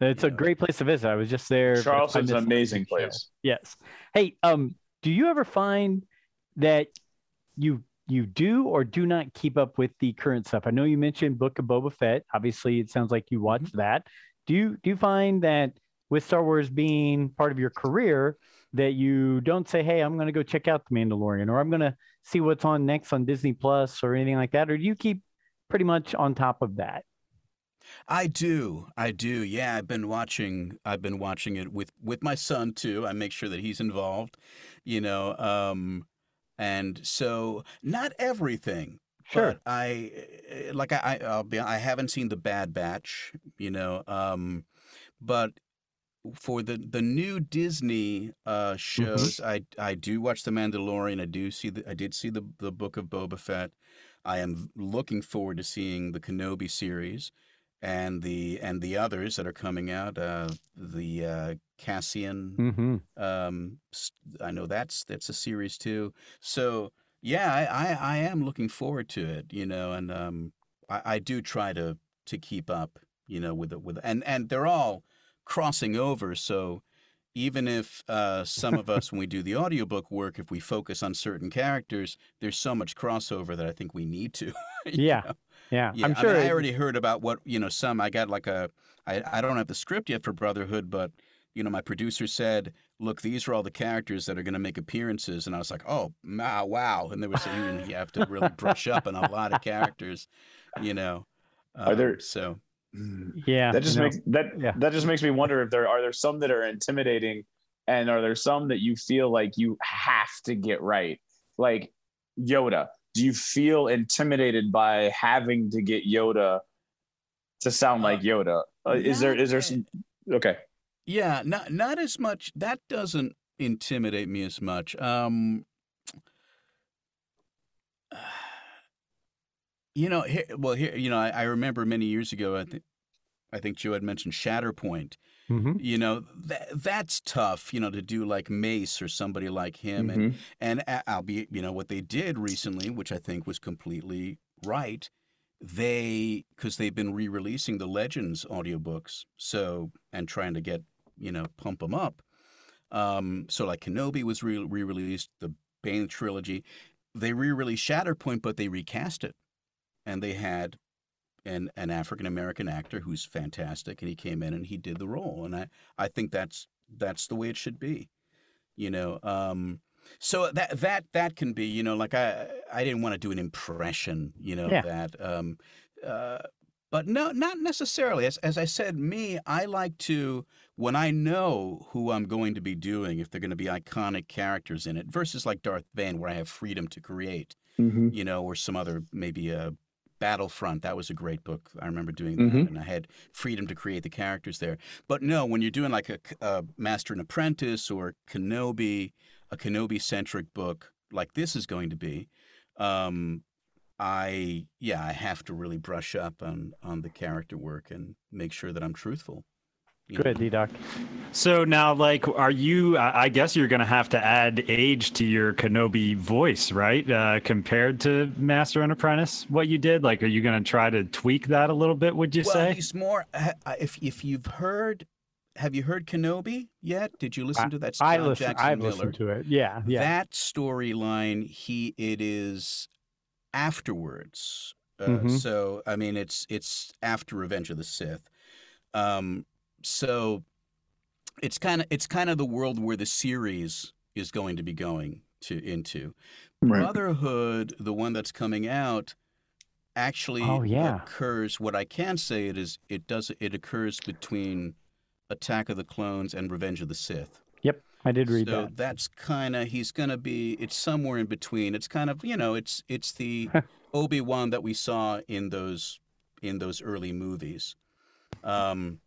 It's a great place to visit. I was just there. Charleston's an amazing place. Yes. Hey, um, do you ever find that you you do or do not keep up with the current stuff? I know you mentioned Book of Boba Fett. Obviously, it sounds like you watched mm-hmm. that. Do you do you find that with Star Wars being part of your career that you don't say, "Hey, I'm going to go check out The Mandalorian," or "I'm going to see what's on next on Disney Plus," or anything like that, or do you keep pretty much on top of that? I do. I do. Yeah, I've been watching I've been watching it with with my son too. I make sure that he's involved, you know, um and so not everything. Sure. But I eh, like I I'll be I haven't seen the Bad Batch, you know, um, but for the the new Disney uh, mm-hmm. shows, mm-hmm. I I do watch The Mandalorian. I do see the I did see the the Book of Boba Fett. I am looking forward to seeing the Kenobi series and the and the others that are coming out. Uh, the uh, Cassian. Mm-hmm. Um, I know that's that's a series too. So yeah, I, I, I am looking forward to it. You know, and um, I, I do try to to keep up. You know, with it with and and they're all crossing over. So even if uh, some of us, when we do the audiobook work, if we focus on certain characters, there's so much crossover that I think we need to. yeah. Know? Yeah, Yeah, I'm I sure. mean, I already heard about what you know. Some I got like a. I I don't have the script yet for Brotherhood, but you know, my producer said, "Look, these are all the characters that are going to make appearances," and I was like, "Oh, wow, wow!" And they were saying you have to really brush up on a lot of characters, you know. Are there- Um, so? yeah, that just no. makes that Yeah. that just makes me wonder if there are there some that are intimidating and are there some that you feel like you have to get right like yoda do you feel intimidated by having to get yoda to sound like yoda uh, is there is there some okay Yeah, not not as much. That doesn't intimidate me as much. Um, you know, here, well, here, you know, I, I remember many years ago. I think I think Joe had mentioned Shatterpoint. Mhm. You know, that that's tough. You know, to do like Mace or somebody like him, and Mhm. I'll be you know, what they did recently, which I think was completely right. They because they've been re-releasing the Legends audiobooks, so and trying to get you know pump them up. Um, so like Kenobi was re- re-released, the Bane trilogy. They re-released Shatterpoint, but they recast it, and they had an an African American actor who's fantastic, and he came in and he did the role, and I I think that's that's the way it should be, you know. Um, so that that that can be, you know, like I I didn't want to do an impression, you know, Yeah. that. Um, uh, but no, not necessarily. As as I said, me, I like to when I know who I'm going to be doing, if they're going to be iconic characters in it, versus like Darth Bane, where I have freedom to create Mhm. you know, or some other maybe a Battlefront. That was a great book. I remember doing that, Mhm. and I had freedom to create the characters there. But no, when you're doing like a Master and Apprentice or Kenobi, a Kenobi centric book like this is going to be, um, I yeah, I have to really brush up on on the character work and make sure that I'm truthful. You Go ahead. D Doc. So now, like, are you? I I guess you're going to have to add age to your Kenobi voice, right? Uh, compared to Master and Apprentice, what you did. Like, are you going to try to tweak that a little bit? Would you say well, say? he's more. If if you've heard, have you heard Kenobi yet? Did you listen to that? I Scott listen. Jackson I've Miller? listened to it. Yeah, yeah. That storyline, he it is afterwards. Uh, Mhm. So I mean, it's it's after Revenge of the Sith. Um, so it's kind of it's kind of the world where the series is going to be going to into. Right. Brotherhood, the one that's coming out, actually Oh, yeah. occurs. What I can say it is it does it occurs between Attack of the Clones and Revenge of the Sith. yep, I did read so that. that's kind of he's gonna be. It's somewhere in between. It's kind of you know it's it's the Obi Wan that we saw in those in those early movies. Um,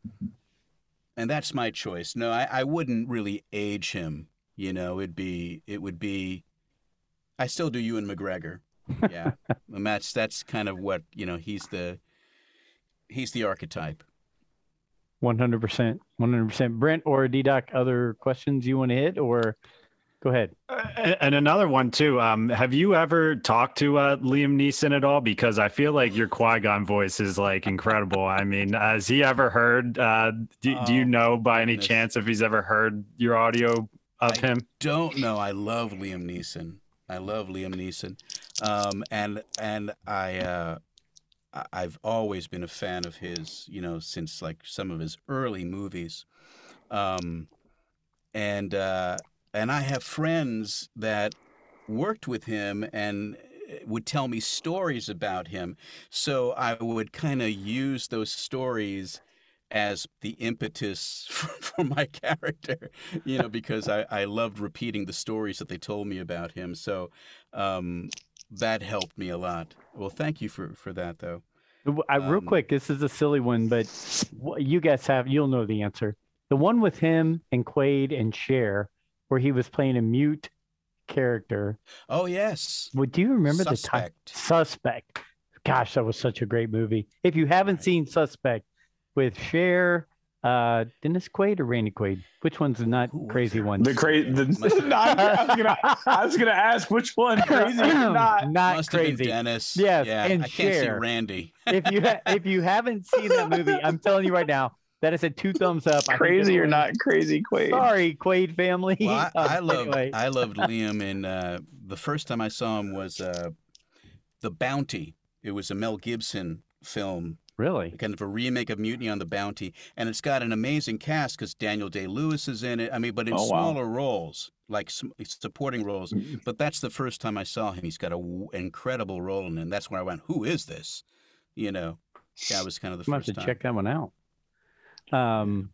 and that's my choice. No, I, I wouldn't really age him. You know, it'd be it would be. I still do Ewan McGregor. Yeah, and that's that's kind of what you know. He's the he's the archetype. One hundred percent. One hundred percent. Brent or D Doc, other questions you want to hit, or go ahead. Uh, and another one too. Um, have you ever talked to uh, Liam Neeson at all? Because I feel like your Qui Gon voice is like incredible. I mean, has he ever heard? Uh, do, do you Oh, know by any chance if he's ever heard your audio of I him? don't know. I love Liam Neeson. I love Liam Neeson, um, and and I uh, I- I've always been a fan of his. You know, since like some of his early movies, um, and uh, and I have friends that worked with him and uh, would tell me stories about him. So I would kind of use those stories as the impetus for, for my character, you know, because I, I loved repeating the stories that they told me about him. So um, that helped me a lot. Well, thank you for, for that, though. I, real Um, quick, this is a silly one, but you guys have you'll know the answer. The one with him and Quaid and Cher, where he was playing a mute character. Oh, yes. What do you remember the title? Suspect. Suspect. Gosh, that was such a great movie. If you haven't Right. seen Suspect with Cher, uh, Dennis Quaid or Randy Quaid, which one's the not Who was crazy one? The crazy. The, no, I, was gonna, I was gonna ask which one crazy or not. not Must have been crazy. Dennis. Yes, Yeah, and I can't see Randy. if you ha- if you haven't seen that movie, I'm telling you right now, that is a two thumbs up. I think Crazy or not crazy, Quaid? Sorry, Quaid family. Well, I, I loved anyway. I loved Liam and uh, the first time I saw him was uh, the Bounty. It was a Mel Gibson film, Really? kind of a remake of Mutiny on the Bounty, and it's got an amazing cast because Daniel Day Lewis is in it. I mean, but in Oh, wow. smaller roles, like supporting roles. Mm-hmm. But that's the first time I saw him. He's got an incredible role in it. And that's where I went, "Who is this?" You know, that was kind of the I'm going to first have to time. check that one out. Um,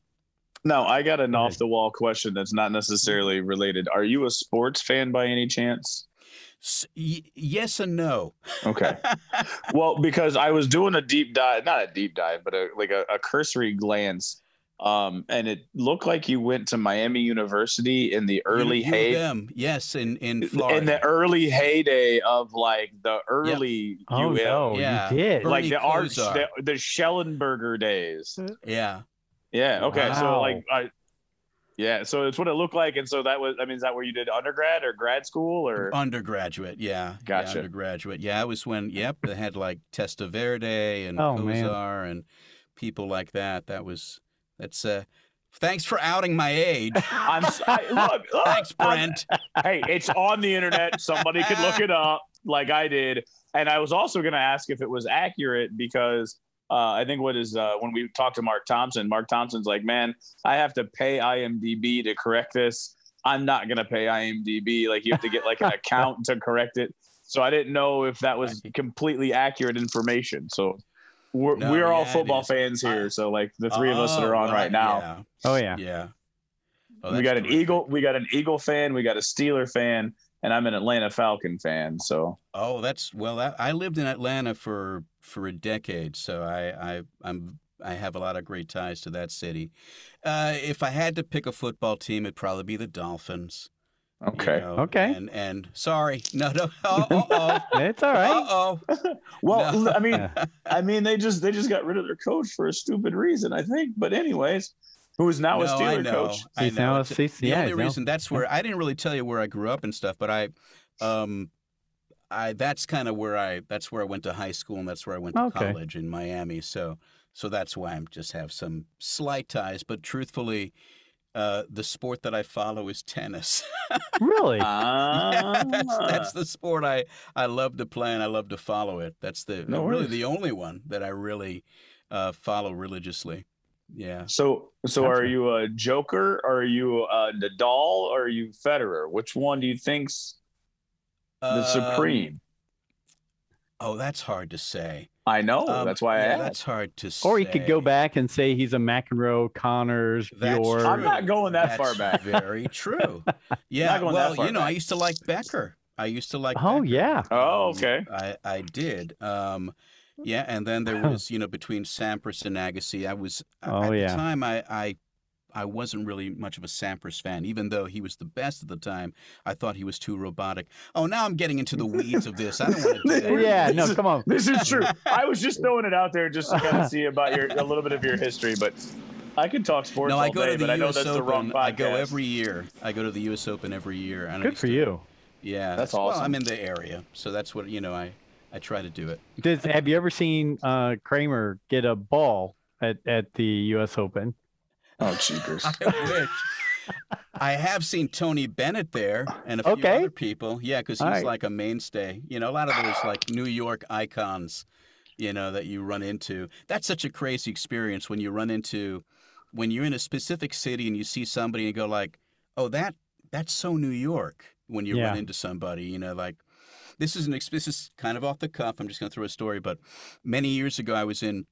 Now, I got an Go off the wall question that's not necessarily related. Are you a sports fan by any chance? S- y- yes and no. Okay. well, because I was doing a deep dive, not a deep dive, but a, like a, a cursory glance. Um, and it looked like you went to Miami University in the early U- U hey yes, in in Florida. in the early heyday of like the early oh, UM. no, Yeah. you did. Bernie like the arch the, the Schnellenberger days. yeah. Yeah. Okay. So like I yeah, so it's what it looked like. And so that was I mean, is that where you did undergrad or grad school or Undergraduate, yeah. Yeah, Gotcha. undergraduate. Yeah, I was when, yep, they had like Testaverde and Oh, man. And people like that. That was, that's, uh, thanks for outing my age. I'm s- I, look, look, Thanks, I'm- Brent. hey, it's on the internet. Somebody could look it up like I did. And I was also going to ask if it was accurate because uh, I think what is uh, when we talked to Marc Thompson, Marc Thompson's like, man, I have to pay IMDb to correct this. I'm not going to pay IMDb. Like you have to get like an account to correct it. So I didn't know if that was completely accurate information. So we're, No, we're all yeah, it football fans here. So like the three of us that are Oh, on well, right now. Yeah. oh, yeah. Yeah. Oh, we got an terrific. Eagle, we got an Eagle fan, we got a Steeler fan, and I'm an Atlanta Falcon fan. So Oh, that's well. That, I lived in Atlanta for for a decade, so I I I'm I have a lot of great ties to that city. Uh, if I had to pick a football team, it'd probably be the Dolphins. you okay. know, Okay. And and sorry, no, no. Oh, oh, oh. It's all right. oh. Well, No. I mean, I mean, they just they just got rid of their coach for a stupid reason, I think. But anyways, who is now a no, I Steeler know. coach? I He's know. now a It's- CC the only he's now- reason that's where I didn't really tell you where I grew up and stuff, but I, um, I that's kind of where I that's where I went to high school and that's where I went to Okay. college in Miami. So so that's why I'm just have some slight ties. But truthfully, uh, the sport that I follow is tennis. Really? Ah, yeah, that's that's the sport I I love to play and I love to follow it. That's the No really the only one that I really uh, follow religiously. Yeah. so so are Gotcha. you a Joker? Are you a Nadal? Or are you Federer? Which one do you think's the Um, supreme? Oh, that's hard to say. I know. Um, that's why I asked. That's hard to say. or he could go back and say he's a McEnroe, Connors, That's Bjork. I'm not going that far back. Very true. Yeah. going that well, far you know, I used to like Becker. I used to like. Oh, Becker. yeah. Oh, Um, okay. I I did. Um, yeah, and then there was you know between Sampras and Agassi, I was Oh, at yeah. the time I I. I wasn't really much of a Sampras fan, even though he was the best at the time. I thought he was too robotic. Oh, now I'm getting into the weeds of this. I don't want to do that. Yeah, no, come on. This is true. I was just throwing it out there just to kind of see about your a little bit of your history, but I can talk sports No, I go day, to the but I know U.S. that's the wrong Open. I go every year. I go to the U.S. Open every year. and I Good used for to- you. Yeah, That's Well, awesome. I'm in the area, so that's what you know. I I try to do it. Does, have you ever seen uh, Kramer get a ball at, at the U.S. Open? Oh, cheapers. I wish. I have seen Tony Bennett there and a few Okay. other people. Yeah, because he's All right. like a mainstay. You know, a lot of those like New York icons, you know, that you run into. That's such a crazy experience when you run into, when you're in a specific city and you see somebody and go like, oh, that that's so New York. When you run into somebody, you know, like this is an this is kind of off the cuff. I'm just going to throw a story, but many years ago I was in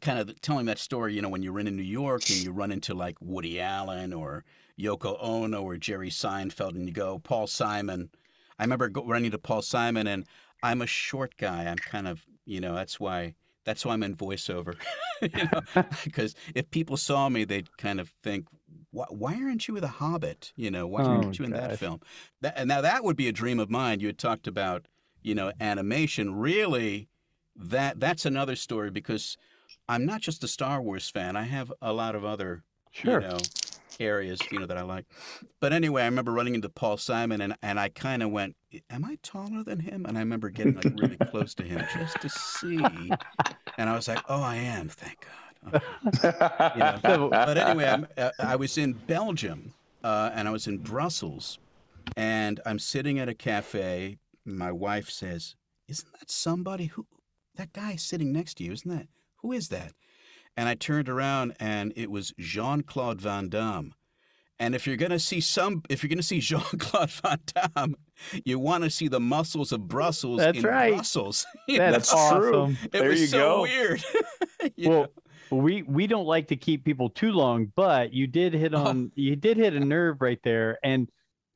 kind of telling that story, you know, when you're in New York and you run into like Woody Allen or Yoko Ono or Jerry Seinfeld and you go, Paul Simon. I remember running to Paul Simon and I'm a short guy. I'm kind of, you know, that's why that's why I'm in voiceover. you know, because if people saw me, they'd kind of think, why, why aren't you with a Hobbit? You know, why Oh, aren't you in that film? That, and now that would be a dream of mine. You had talked about, you know, animation. Really, that that's another story because I'm not just a Star Wars fan. I have a lot of other, Sure. you know, areas, you know, that I like. But anyway, I remember running into Paul Simon and, and I kind of went, am I taller than him? And I remember getting like really close to him just to see. And I was like, oh, I am. Thank God. Okay. You know, but anyway, I'm, uh, I was in Belgium uh, and I was in Brussels, and I'm sitting at a cafe. My wife says, "Isn't that somebody who that guy sitting next to you, isn't that? Who is that? And I turned around and it was Jean Claude Van Damme. And if you're gonna see some, if you're gonna see Jean Claude Van Damme, you want to see the muscles of Brussels That's in right. Brussels. That's, That's true. awesome. it There was you so go. weird. You well, know? We we don't like to keep people too long, but you did hit Oh. on you did hit a nerve right there. And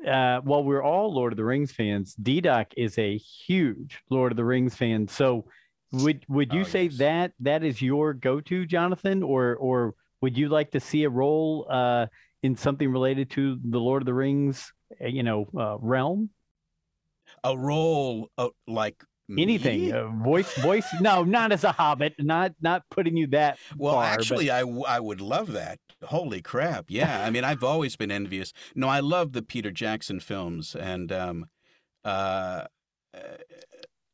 uh, while we're all Lord of the Rings fans, D Doc is a huge Lord of the Rings fan. So would would you Oh, say yes. that that is your go to, Jonathan, or or would you like to see a role uh, in something related to the Lord of the Rings, uh, you know, uh, realm? a role uh, like Anything, uh, voice, voice. No, not as a hobbit. Not not putting you that Well, far, but- actually, I, w- I would love that. Holy crap. Yeah. I mean, I've always been envious. No, I love the Peter Jackson films. And, um, uh, uh,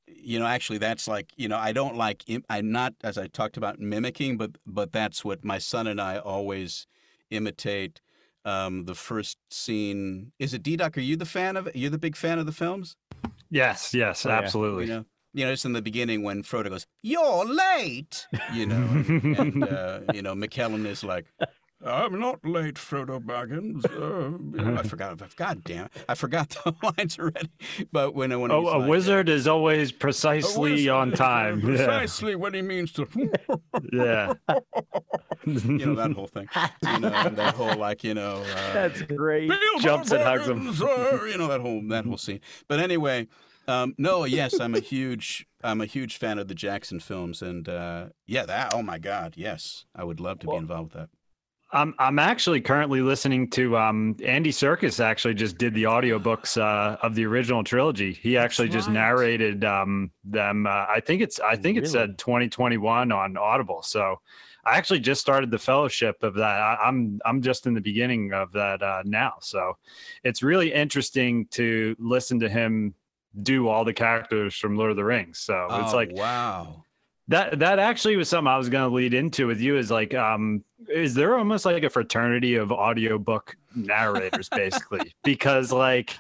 you know, actually, that's like, you know, I don't like, im- I'm not, as I talked about, mimicking, but, but that's what my son and I always imitate. Um, the first scene is it D Doc? Are you the fan of it? You're the big fan of the films? Yes, yes, Oh, yeah. absolutely. You know, you know, it's in the beginning when Frodo goes, "You're late," you know, and, and uh, you know, McKellen is like, "I'm not late, Frodo Baggins." Uh, I forgot. God damn it, I forgot the lines already. But when when oh, a like, wizard is always uh, precisely on uh, time. Yeah. precisely when he means to. yeah. you know that whole thing. You know and that whole like you know. Uh, that's great. Jumps and hugs him. Uh, you know that whole that whole scene. But anyway, um, no, yes, I'm a huge I'm a huge fan of the Jackson films, and uh, yeah, that oh my god, yes, I would love to be involved with that. I'm I'm actually currently listening to um Andy Serkis actually just did the audiobooks uh of the original trilogy. He That's actually just right. narrated um them uh, I think it's I think it said 2021 on Audible. So I actually just started the fellowship of that. I, I'm I'm just in the beginning of that uh, now. So it's really interesting to listen to him do all the characters from Lord of the Rings. So it's Oh, like wow, that that actually was something I was going to lead into with you is like um is there almost like a fraternity of audiobook narrators basically because like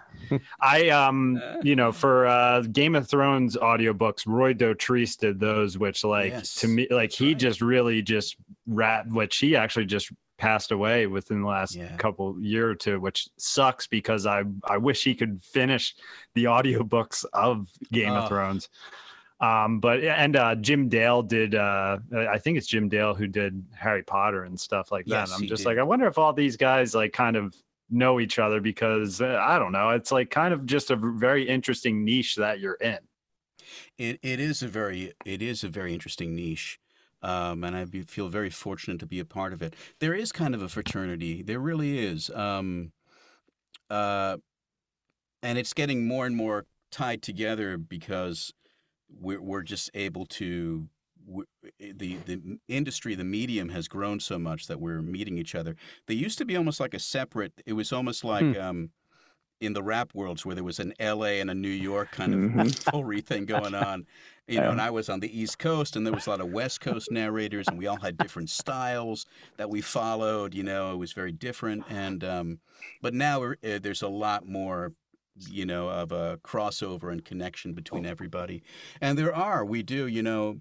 I um you know for uh Game of Thrones audiobooks Roy Dotrice did those which like Yes, to me like he right. just really just rap which he actually just passed away within the last Yeah. couple year or two which sucks because I I wish he could finish the audiobooks of Game Oh. of Thrones um but and uh jim dale did uh i think it's jim dale who did harry potter and stuff like that Yes, i'm just did. like i wonder if all these guys like kind of know each other because uh, i don't know it's like kind of just a very interesting niche that you're in it it is a very it is a very interesting niche. Um, and I be, feel very fortunate to be a part of it. There is kind of a fraternity. There really is. Um, uh, and it's getting more and more tied together because we're, we're just able to the the industry the medium has grown so much that we're meeting each other they used to be almost like a separate it was almost like um in the rap worlds where there was an la and a new york kind of Mhm. rivalry thing going on. You know and i was on the east coast and there was a lot of west coast narrators and we all had different styles that we followed you know it was very different. And um but now we're, uh, there's a lot more you know of a crossover and connection between everybody. And there are we do you know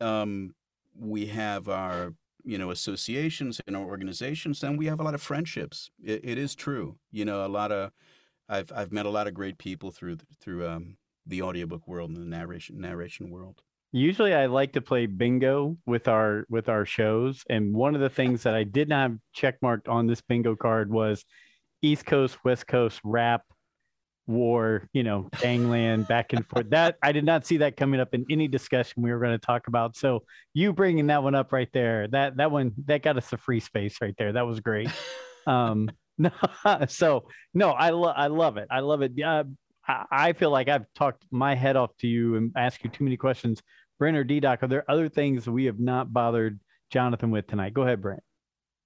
um we have our you know associations and our organizations and we have a lot of friendships. It, it is true you know a lot of i've i've met a lot of great people through through um the audiobook world and the narration narration world Usually I like to play bingo with our with our shows. And one of the things that I did not have checkmarked on this bingo card was East Coast, West Coast rap war, you know, gangland back and forth. That I did not see that coming up in any discussion we were going to talk about. So you bringing that one up right there, that that one that got us a free space right there. That was great. Um, no, so no, I love I love it. I love it. Uh, I, I feel like I've talked my head off to you and asked you too many questions. Brent or D Doc, are there other things we have not bothered Jonathan with tonight? Go ahead, Brent.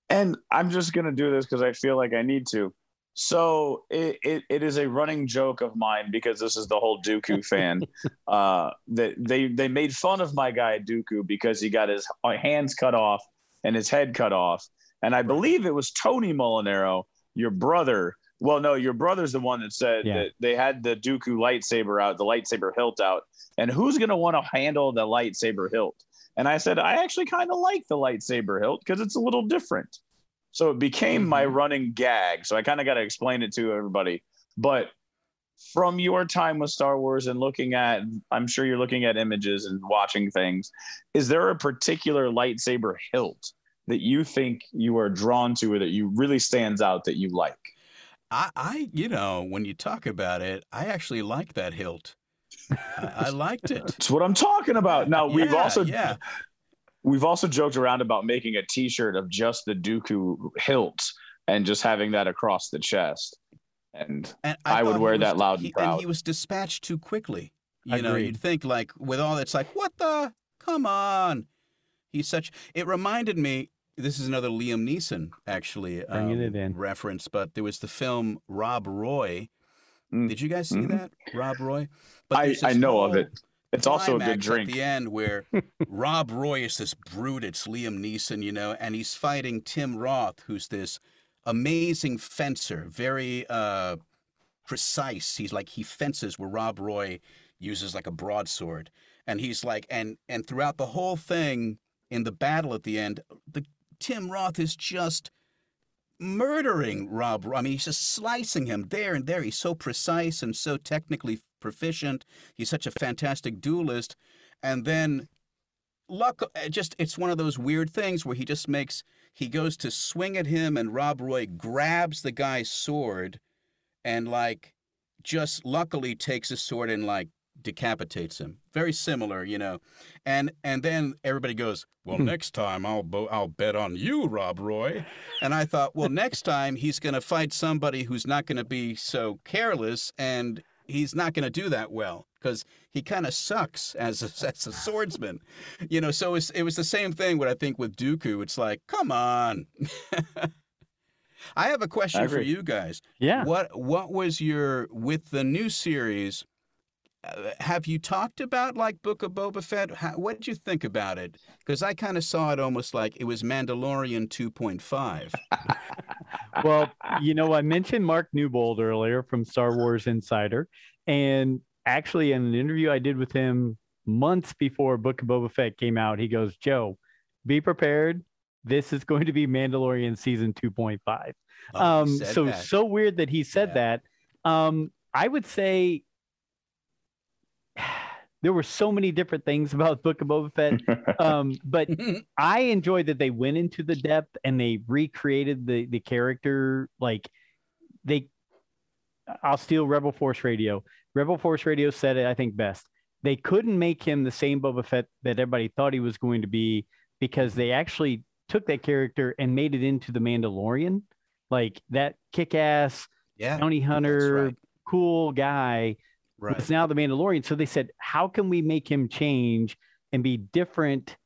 And I'm just gonna do this because I feel like I need to. So it, it, it is a running joke of mine because this is the whole Dooku fan. uh, that they they made fun of my guy Dooku because he got his hands cut off and his head cut off, and I believe it was Tony Molinaro, your brother, Well, no, your brother's the one that said Yeah. that they had the Dooku lightsaber out, the lightsaber hilt out, and who's going to want to handle the lightsaber hilt? And I said, I actually kind of like the lightsaber hilt because it's a little different. So it became my mm-hmm. running gag. So I kind of got to explain it to everybody. But from your time with Star Wars and looking at, I'm sure you're looking at images and watching things. Is there a particular lightsaber hilt that you think you are drawn to or that you really stands out that you like? I, I, you know, when you talk about it, I actually like that hilt. I, I liked it. That's what I'm talking about. Now we've Yeah, also yeah. we've also joked around about making a T-shirt of just the Dooku hilt and just having that across the chest. And And I would wear was- that loud and he, And he was dispatched too quickly. You know, you'd think like with all that's like, what the? Come on. He's such. It reminded me. This is another Liam Neeson actually Bringing um, it in. reference, but there was the film Rob Roy. Mm. Did you guys see Mhm. that Rob Roy? I, I know of it. It's also a good climax drink. At the end, where Rob Roy is this brute, it's Liam Neeson, you know, and he's fighting Tim Roth, who's this amazing fencer, very uh, precise. He's like he fences where Rob Roy uses like a broadsword, and he's like, and and throughout the whole thing, in the battle at the end, the Tim Roth is just murdering Rob. I mean, he's just slicing him there and there. He's so precise and so technically proficient. He's such a fantastic duelist. And then, luck, uh, just it's one of those weird things where he just makes he goes to swing at him, and Rob Roy grabs the guy's sword, and like just luckily takes his sword and like decapitates him. Very similar, you know. And and then everybody goes, "Well, Hmm. next time I'll bo- I'll bet on you, Rob Roy." And I thought, well, next time he's going to fight somebody who's not going to be so careless, and he's not going to do that well because he kind of sucks as a, as a swordsman, you know. So it was the same thing. What I think with Dooku, it's like, come on. I have a question for you guys. Yeah. What what was your with the new series? Have you talked about like Book of Boba Fett? How, what did you think about it? Because I kind of saw it almost like it was Mandalorian 2.5. well, you know, I mentioned Mark Newbold earlier from Star Wars Insider, and actually, in an interview I did with him months before Book of Boba Fett came out, he goes, "Joe, be prepared. This is going to be Mandalorian season 2.5." Oh, um, so that. so weird that he said Yeah. that. Um, I would say there were so many different things about Book of Boba Fett, um, but I enjoyed that they went into the depth and they recreated the the character. Like they, I'll steal Rebel Force Radio. Rebel Force Radio said it, I think, best. They couldn't make him the same Boba Fett that everybody thought he was going to be because they actually took that character and made it into the Mandalorian, like that kick-ass yeah, bounty hunter, right. cool guy Right. now the Mandalorian. So they said, how can we make him change and be different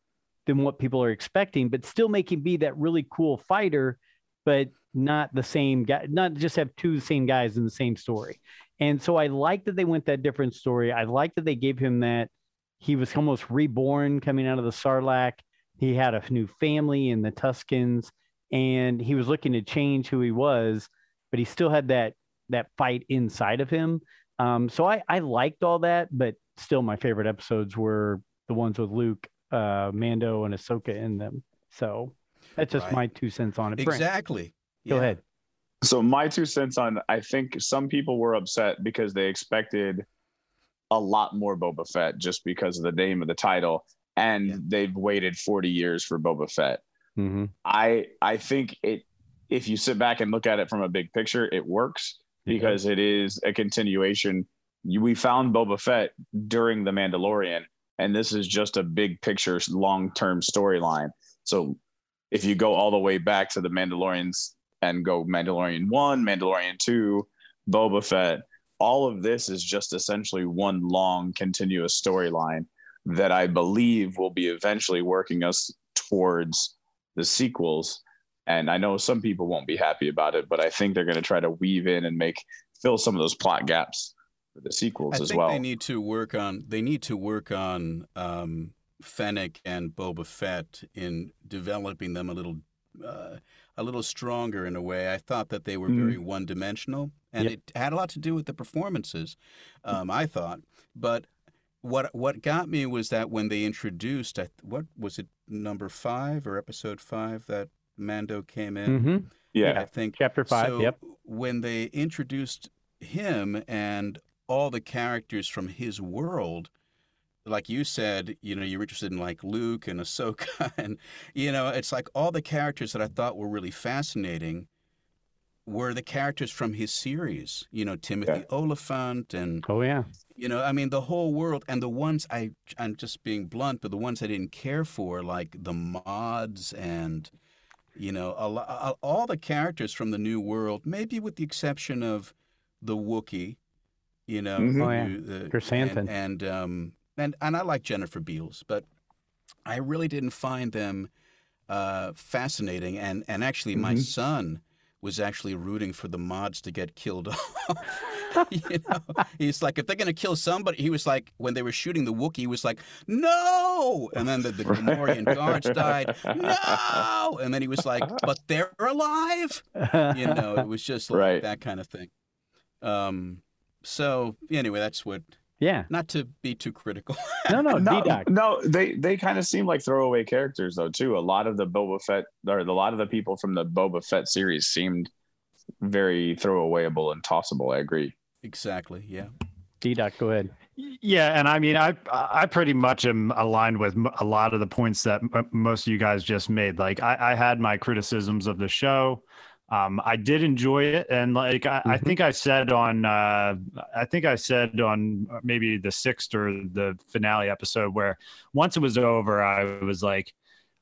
than what people are expecting, but still make him be that really cool fighter, but not the same guy, not just have two same guys in the same story. And so I like that they went that different story. I like that they gave him that he was almost reborn coming out of the Sarlacc. He had a new family in the Tuskens, and he was looking to change who he was, but he still had that that fight inside of him. Um, so I, I liked all that, but still my favorite episodes were the ones with Luke, uh, Mando, and Ahsoka in them. So that's just Right. my two cents on it. Brent, Exactly. go Yeah. ahead. So my two cents on I think some people were upset because they expected a lot more Boba Fett just because of the name of the title and Yeah. they've waited 40 years for Boba Fett. Mm-hmm. I I think it if you sit back and look at it from a big picture, it works because it is a continuation. We found Boba Fett during the Mandalorian, and this is just a big picture, long term storyline. So if you go all the way back to the Mandalorians and go Mandalorian one, Mandalorian two, Boba Fett, all of this is just essentially one long continuous storyline that I believe will be eventually working us towards the sequels. And I know some people won't be happy about it, but I think they're going to try to weave in and make fill some of those plot gaps for the sequels I as think well. they need to work on they need to work on um, Fennec and Boba Fett in developing them a little uh, a little stronger in a way. I thought that they were very one dimensional, and Yep. it had a lot to do with the performances. Um, I thought, but what what got me was that when they introduced, what was it, number five or episode five that Mando came in? hmm Yeah. I think Chapter five. so yep. when they introduced him and all the characters from his world, like you said, you know, you're interested in like Luke and Ahsoka, and you know, it's like all the characters that I thought were really fascinating were the characters from his series. You know, Timothy Olyphant and Oh yeah. you know, I mean, the whole world, and the ones I, I'm just being blunt, but the ones I didn't care for, like the mods and, you know, a, a, all the characters from the New World, maybe with the exception of the Wookiee, you know, Mhm. the Oh, yeah. new- the- Chrysanthemum. and and um and and I like Jennifer Beals, but I really didn't find them uh, fascinating, and and actually, my Mhm. son was actually rooting for the mods to get killed off. you know, he's like, if they're gonna kill somebody, he was like, when they were shooting the Wookiee, he was like, no, and then the, the Gamorrean guards died, no, and then he was like, but they're alive. You know, it was just like Right. that kind of thing. Um, so anyway, that's what. Yeah. Not to be too critical. No, no, no, D-Doc. no, they they kind of seem like throwaway characters though too. A lot of the Boba Fett or a lot of the people from the Boba Fett series seemed very throwawayable and tossable. I agree. exactly. Yeah. D-Doc, go ahead. Yeah, and I mean, I I pretty much am aligned with a lot of the points that m- most of you guys just made. Like, I, I had my criticisms of the show. Um, I did enjoy it, and like I, I Mhm. think I said on, uh, I think I said on maybe the sixth or the finale episode where once it was over, I was like,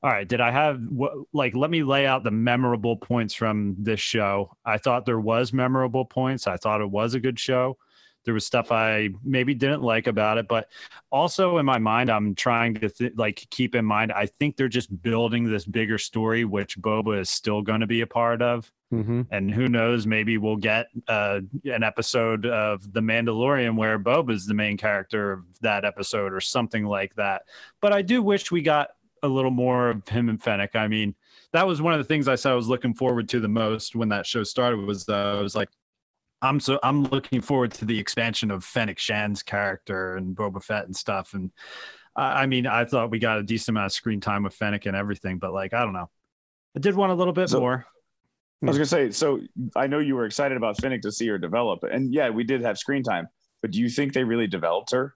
all right, did I have what? Like, let me lay out the memorable points from this show. I thought there was memorable points. I thought it was a good show. There was stuff I maybe didn't like about it, but also in my mind, I'm trying to th- like keep in mind. I think they're just building this bigger story, which Boba is still going to be a part of. Mm-hmm. And who knows, maybe we'll get uh, an episode of The Mandalorian where Boba is the main character of that episode or something like that. But I do wish we got a little more of him and Fennec. I mean, that was one of the things I said I was looking forward to the most when that show started. Was uh, I was like, I'm so I'm looking forward to the expansion of Fennec Shan's character and Boba Fett and stuff. And I I mean, I thought we got a decent amount of screen time with Fennec and everything, but like, I don't know. I did want a little bit So- more. I was gonna say, so I know you were excited about Fennec to see her develop, and yeah, we did have screen time. But do you think they really developed her?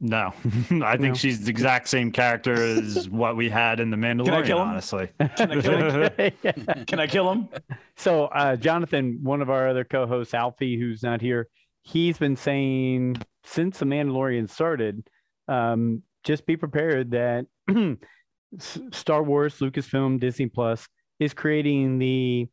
No, I think No. she's the exact same character as what we had in the Mandalorian. Can I kill him? Honestly, Can I kill him? Can I kill him? So, uh, Jonathan, one of our other co-hosts, Alfie, who's not here, he's been saying since the Mandalorian started, um, just be prepared that Star Wars, Lucasfilm, Disney Plus is creating the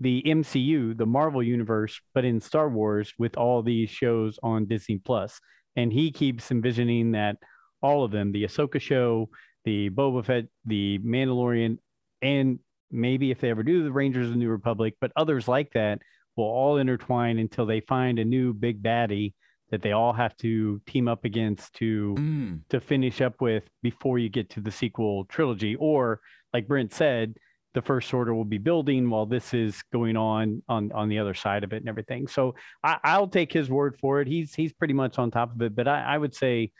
the MCU, the Marvel universe, but in Star Wars with all these shows on Disney Plus. And he keeps envisioning that all of them, the Ahsoka show, the Boba Fett, the Mandalorian, and maybe if they ever do the Rangers of the New Republic, but others like that will all intertwine until they find a new big baddie that they all have to team up against to Mm. to finish up with before you get to the sequel trilogy. Or like Brent said, the first order will be building while this is going on on on the other side of it and everything. So I, I'll take his word for it. He's he's pretty much on top of it. But I, I would say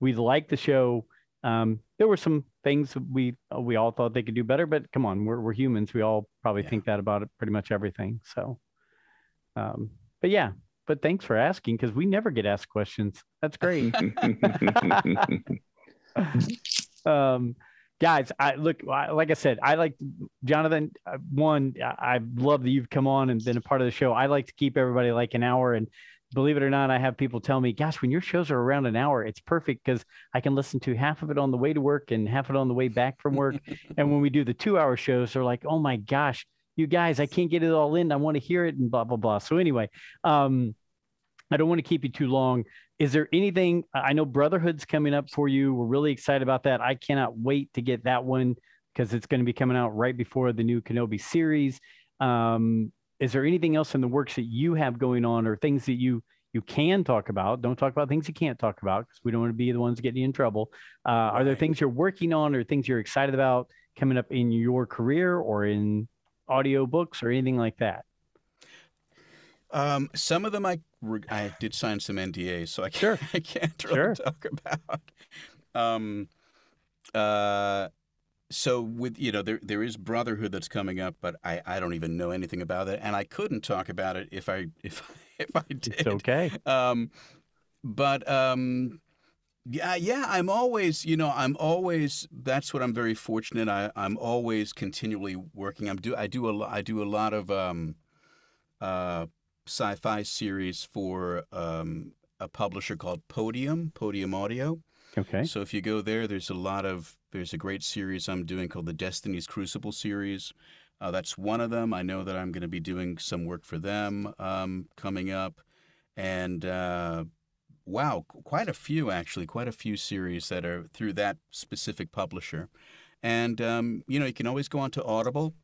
we like the show. Um, there were some things we we all thought they could do better, but come on, we're we're humans. We all probably Yeah. think that about it, pretty much everything. So, um, but yeah. But thanks for asking because we never get asked questions. That's great. um guys i look like i said i like jonathan uh, one i I love that you've come on and been a part of the show. I like to keep everybody like an hour. And believe it or not i have people tell me gosh when your shows are around an hour it's perfect because i can listen to half of it on the way to work and half of it on the way back from work. And when we do the two hour shows they're like oh my gosh you guys i can't get it all in. I want to hear it and blah blah blah. So anyway um i don't want to keep you too long. Is there anything i know brotherhood's coming up for you. We're really excited about that. I cannot wait to get that one because it's going to be coming out right before the new kenobi series. Um, is there anything else in the works that you have going on or things that you you can talk about? Don't talk about things you can't talk about because we don't want to be the ones getting in trouble. Uh, are there things you're working on or things you're excited about coming up in your career or in audio books or anything like that? Um, some of them I I did sign some NDAs, so I can't I can't really Sure. talk about. Um, uh, so with you know there there is Brotherhood that's coming up, but I I don't even know anything about it, and I couldn't talk about it if I if if I did. It's okay. Um, but um, yeah, yeah, I'm always, you know, I'm always. That's what I'm very fortunate. I, I'm always continually working. I'm do I do a I do a lot of um, uh, sci-fi series for um, a publisher called Podium, Podium Audio. Okay. So if you go there, there's a lot of there's a great series I'm doing called the Destiny's Crucible series. Uh, that's one of them. I know that I'm going to be doing some work for them um, coming up, and uh, wow, quite a few actually, quite a few series that are through that specific publisher. And um, you know, you can always go onto Audible,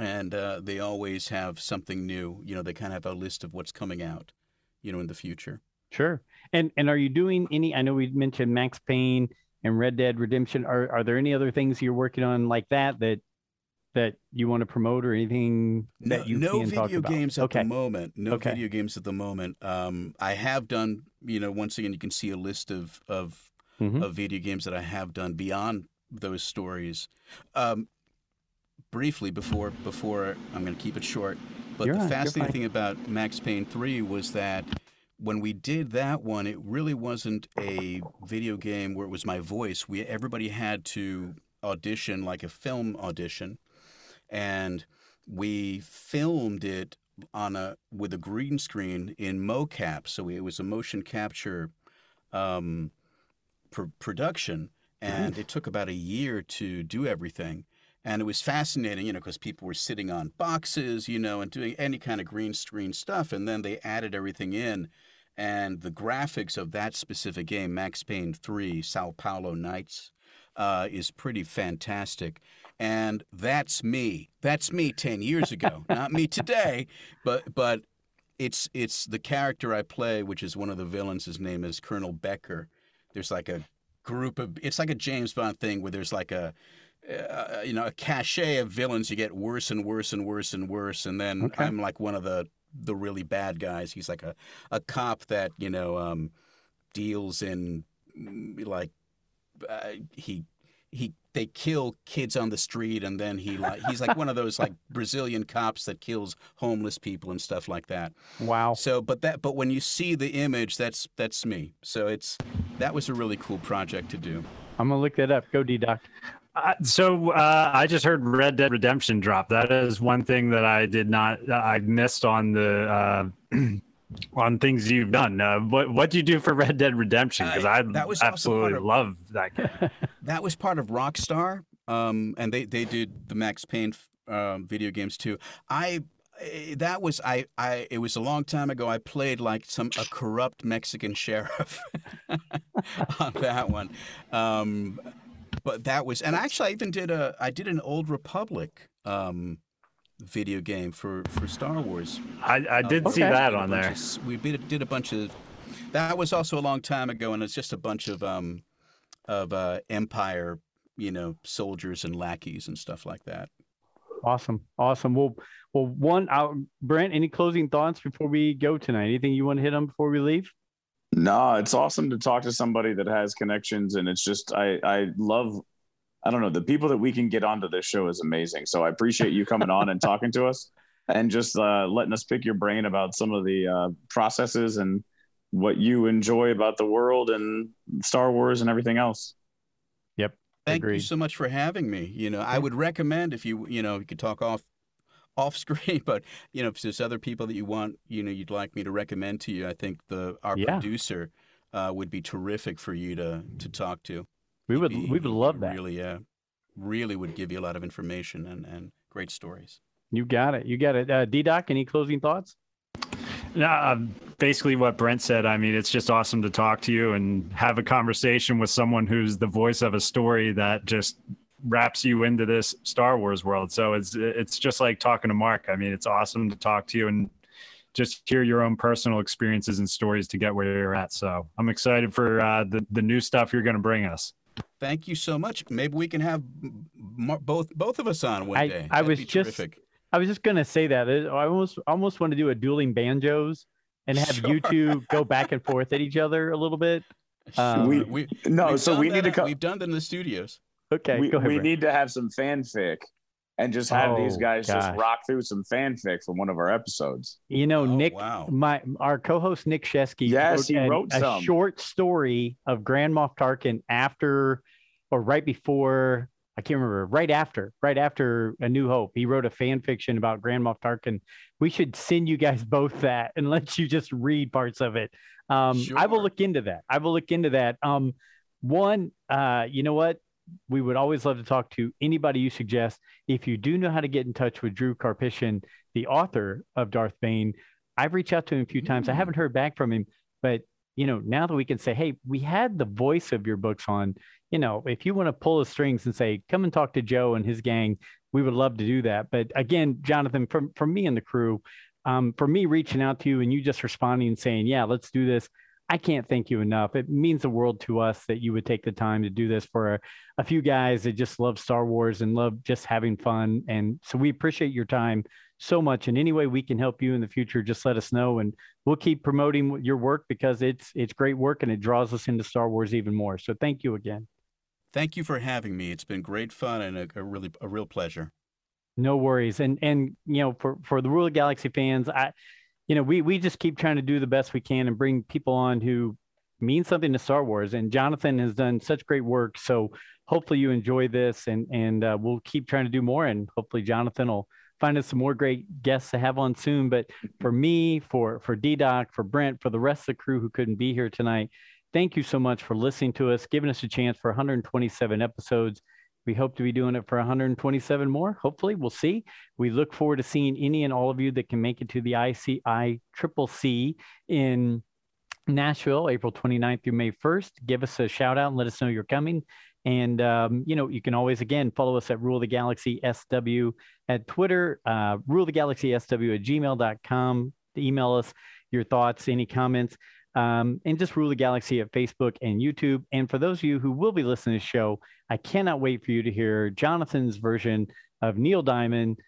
and uh, they always have something new. You know, they kind of have a list of what's coming out, you know, in the future. Sure. And and are you doing any? I know we mentioned Max Payne and Red Dead Redemption. Are are there any other things you're working on like that that that you want to promote or anything No, that you no can talk video games at okay. the moment. No Okay. video games at the moment. Um, I have done, you know, once again, you can see a list of of, Mhm. of video games that I have done beyond those stories. Um, briefly before before I'm going to keep it short, but You're the fascinating thing about Max Payne 3 was that when we did that one, it really wasn't a video game where it was my voice. We everybody had to audition like a film audition, and we filmed it on a with a green screen in mocap. So it was a motion capture um, pr- production, and it took about a year to do everything. And it was fascinating, you know, because people were sitting on boxes, you know, and doing any kind of green screen stuff. And then they added everything in. And the graphics of that specific game, Max Payne 3, Sao Paulo Nights, uh, is pretty fantastic. And that's me. That's me 10 years ago. Not me today, but but it's it's the character I play, which is one of the villains. His name is Colonel Becker. There's like a group of it's like a James Bond thing where there's like a uh, you know a cachet of villains. You get worse and worse and worse and worse, and then Okay. I'm like one of the the really bad guys. He's like a a cop that you know um, deals in mm, like uh, he he they kill kids on the street and then he like he's like one of those like Brazilian cops that kills homeless people and stuff like that. Wow. So but that but when you see the image that's that's me. So it's that was a really cool project to do. I'm gonna look that up. Go D Doc. Uh, so uh, I just heard Red Dead Redemption drop. That is one thing that I did not. I missed on the uh, on things you've done. Uh, what what do you do for Red Dead Redemption? Because Uh, I that was absolutely of- love that game. That was part of Rockstar, um, and they they did the Max Payne um, video games too. I eh, that was I I it was a long time ago. I played like some a corrupt Mexican sheriff on that one, um, but that was and actually I even did a I did an Old Republic um, video game for for Star Wars. I, I did Um, see Okay. that on bunch there. of we did, did a bunch of. That was also a long time ago, and it's just a bunch of um, of uh, Empire, you know, soldiers and lackeys and stuff like that. Awesome. Awesome. Well, well, one out. Brent, any closing thoughts before we go tonight? Anything you want to hit on before we leave? No, it's awesome to talk to somebody that has connections, and it's just I I love. I don't know the people that we can get onto this show is amazing. So I appreciate you coming on and talking to us, and just uh, letting us pick your brain about some of the uh, processes and what you enjoy about the world and Star Wars and everything else. Yep. Thank you so much for having me. You know, I would recommend if you you know you could talk off off screen, but you know if there's other people that you want, you know, you'd like me to recommend to you, I think the our Yeah. producer uh, would be terrific for you to to talk to. We would. He'd be- We would love that. Really, uh, really would give you a lot of information and and great stories. You got it. You got it. Uh, D Doc, any closing thoughts? No, um, basically what Brent said. I mean, it's just awesome to talk to you and have a conversation with someone who's the voice of a story that just wraps you into this Star Wars world. So it's it's just like talking to Marc. I mean, it's awesome to talk to you and just hear your own personal experiences and stories to get where you're at. So I'm excited for uh, the the new stuff you're going to bring us. Thank you so much. Maybe we can have both both of us on one I, day. I That'd was be just terrific. I was just gonna say that I almost almost want to do a dueling banjos and have Sure. you two go back and forth at each other a little bit. Um, We- we, No, so we need to come. We've done that in the studios. Okay, we go ahead. we need to have some fanfic and just have these Oh, guys just rock through some fanfic from one of our episodes. you know, Oh, Nick, wow. my our co-host Nick Shesky, Yes, he an- wrote a some. short story of Grand Moff Tarkin after or right before. I can't remember. Right after, right after A New Hope, he wrote a fan fiction about Grand Moff Tarkin. We should send you guys both that and let you just read parts of it. Um, I will look into that. I will look into that. Um, one, uh, you know what? We would always love to talk to anybody you suggest. If you do know how to get in touch with Drew Karpyshyn, the author of Darth Bane, I've reached out to him a few times. I Mm. haven't heard back from him, but you know, now that we can say, hey, we had the voice of your books on, you know, if you want to pull the strings and say, come and talk to Joe and his gang, we would love to do that. But again, Jonathan, from from me and the crew, um, for me reaching out to you and you just responding and saying, yeah, let's do this. I can't thank you enough. It means the world to us that you would take the time to do this for a, a few guys that just love Star Wars and love just having fun. And so we appreciate your time so much. And any way we can help you in the future, just let us know, and we'll keep promoting your work because it's it's great work and it draws us into Star Wars even more. So thank you again. Thank you for having me. It's been great fun and a, a really a real pleasure. No worries. And and you know, for for the Rule of Galaxy fans, I you know, we we just keep trying to do the best we can and bring people on who mean something to Star Wars. And Jonathan has done such great work. So hopefully you enjoy this and and uh, we'll keep trying to do more and hopefully Jonathan will find us some more great guests to have on soon. But for me, for for D Doc, for Brent, for the rest of the crew who couldn't be here tonight, thank you so much for listening to us, giving us a chance for 127 episodes. We hope to be doing it for 127 more. Hopefully, we'll see. We look forward to seeing any and all of you that can make it to the ICI Triple C in Nashville, April 29th through May 1st. Give us a shout out and let us know you're coming. And, um, you know, you can always, again, follow us at Rule the Galaxy SW at Twitter, uh, Rule the Galaxy SW at gmail.com. Email us your thoughts, any comments, um, and just Rule the Galaxy at Facebook and YouTube. And for those of you who will be listening to the show, I cannot wait for you to hear Jonathan's version of Neil Diamond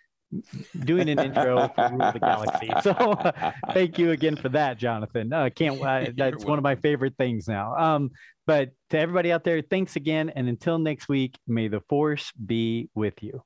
doing an intro for Rule the Galaxy. So thank you again for that, Jonathan. Uh, can't uh, that's one of my favorite things now. Um, but to everybody out there, thanks again, and until next week, may the force be with you.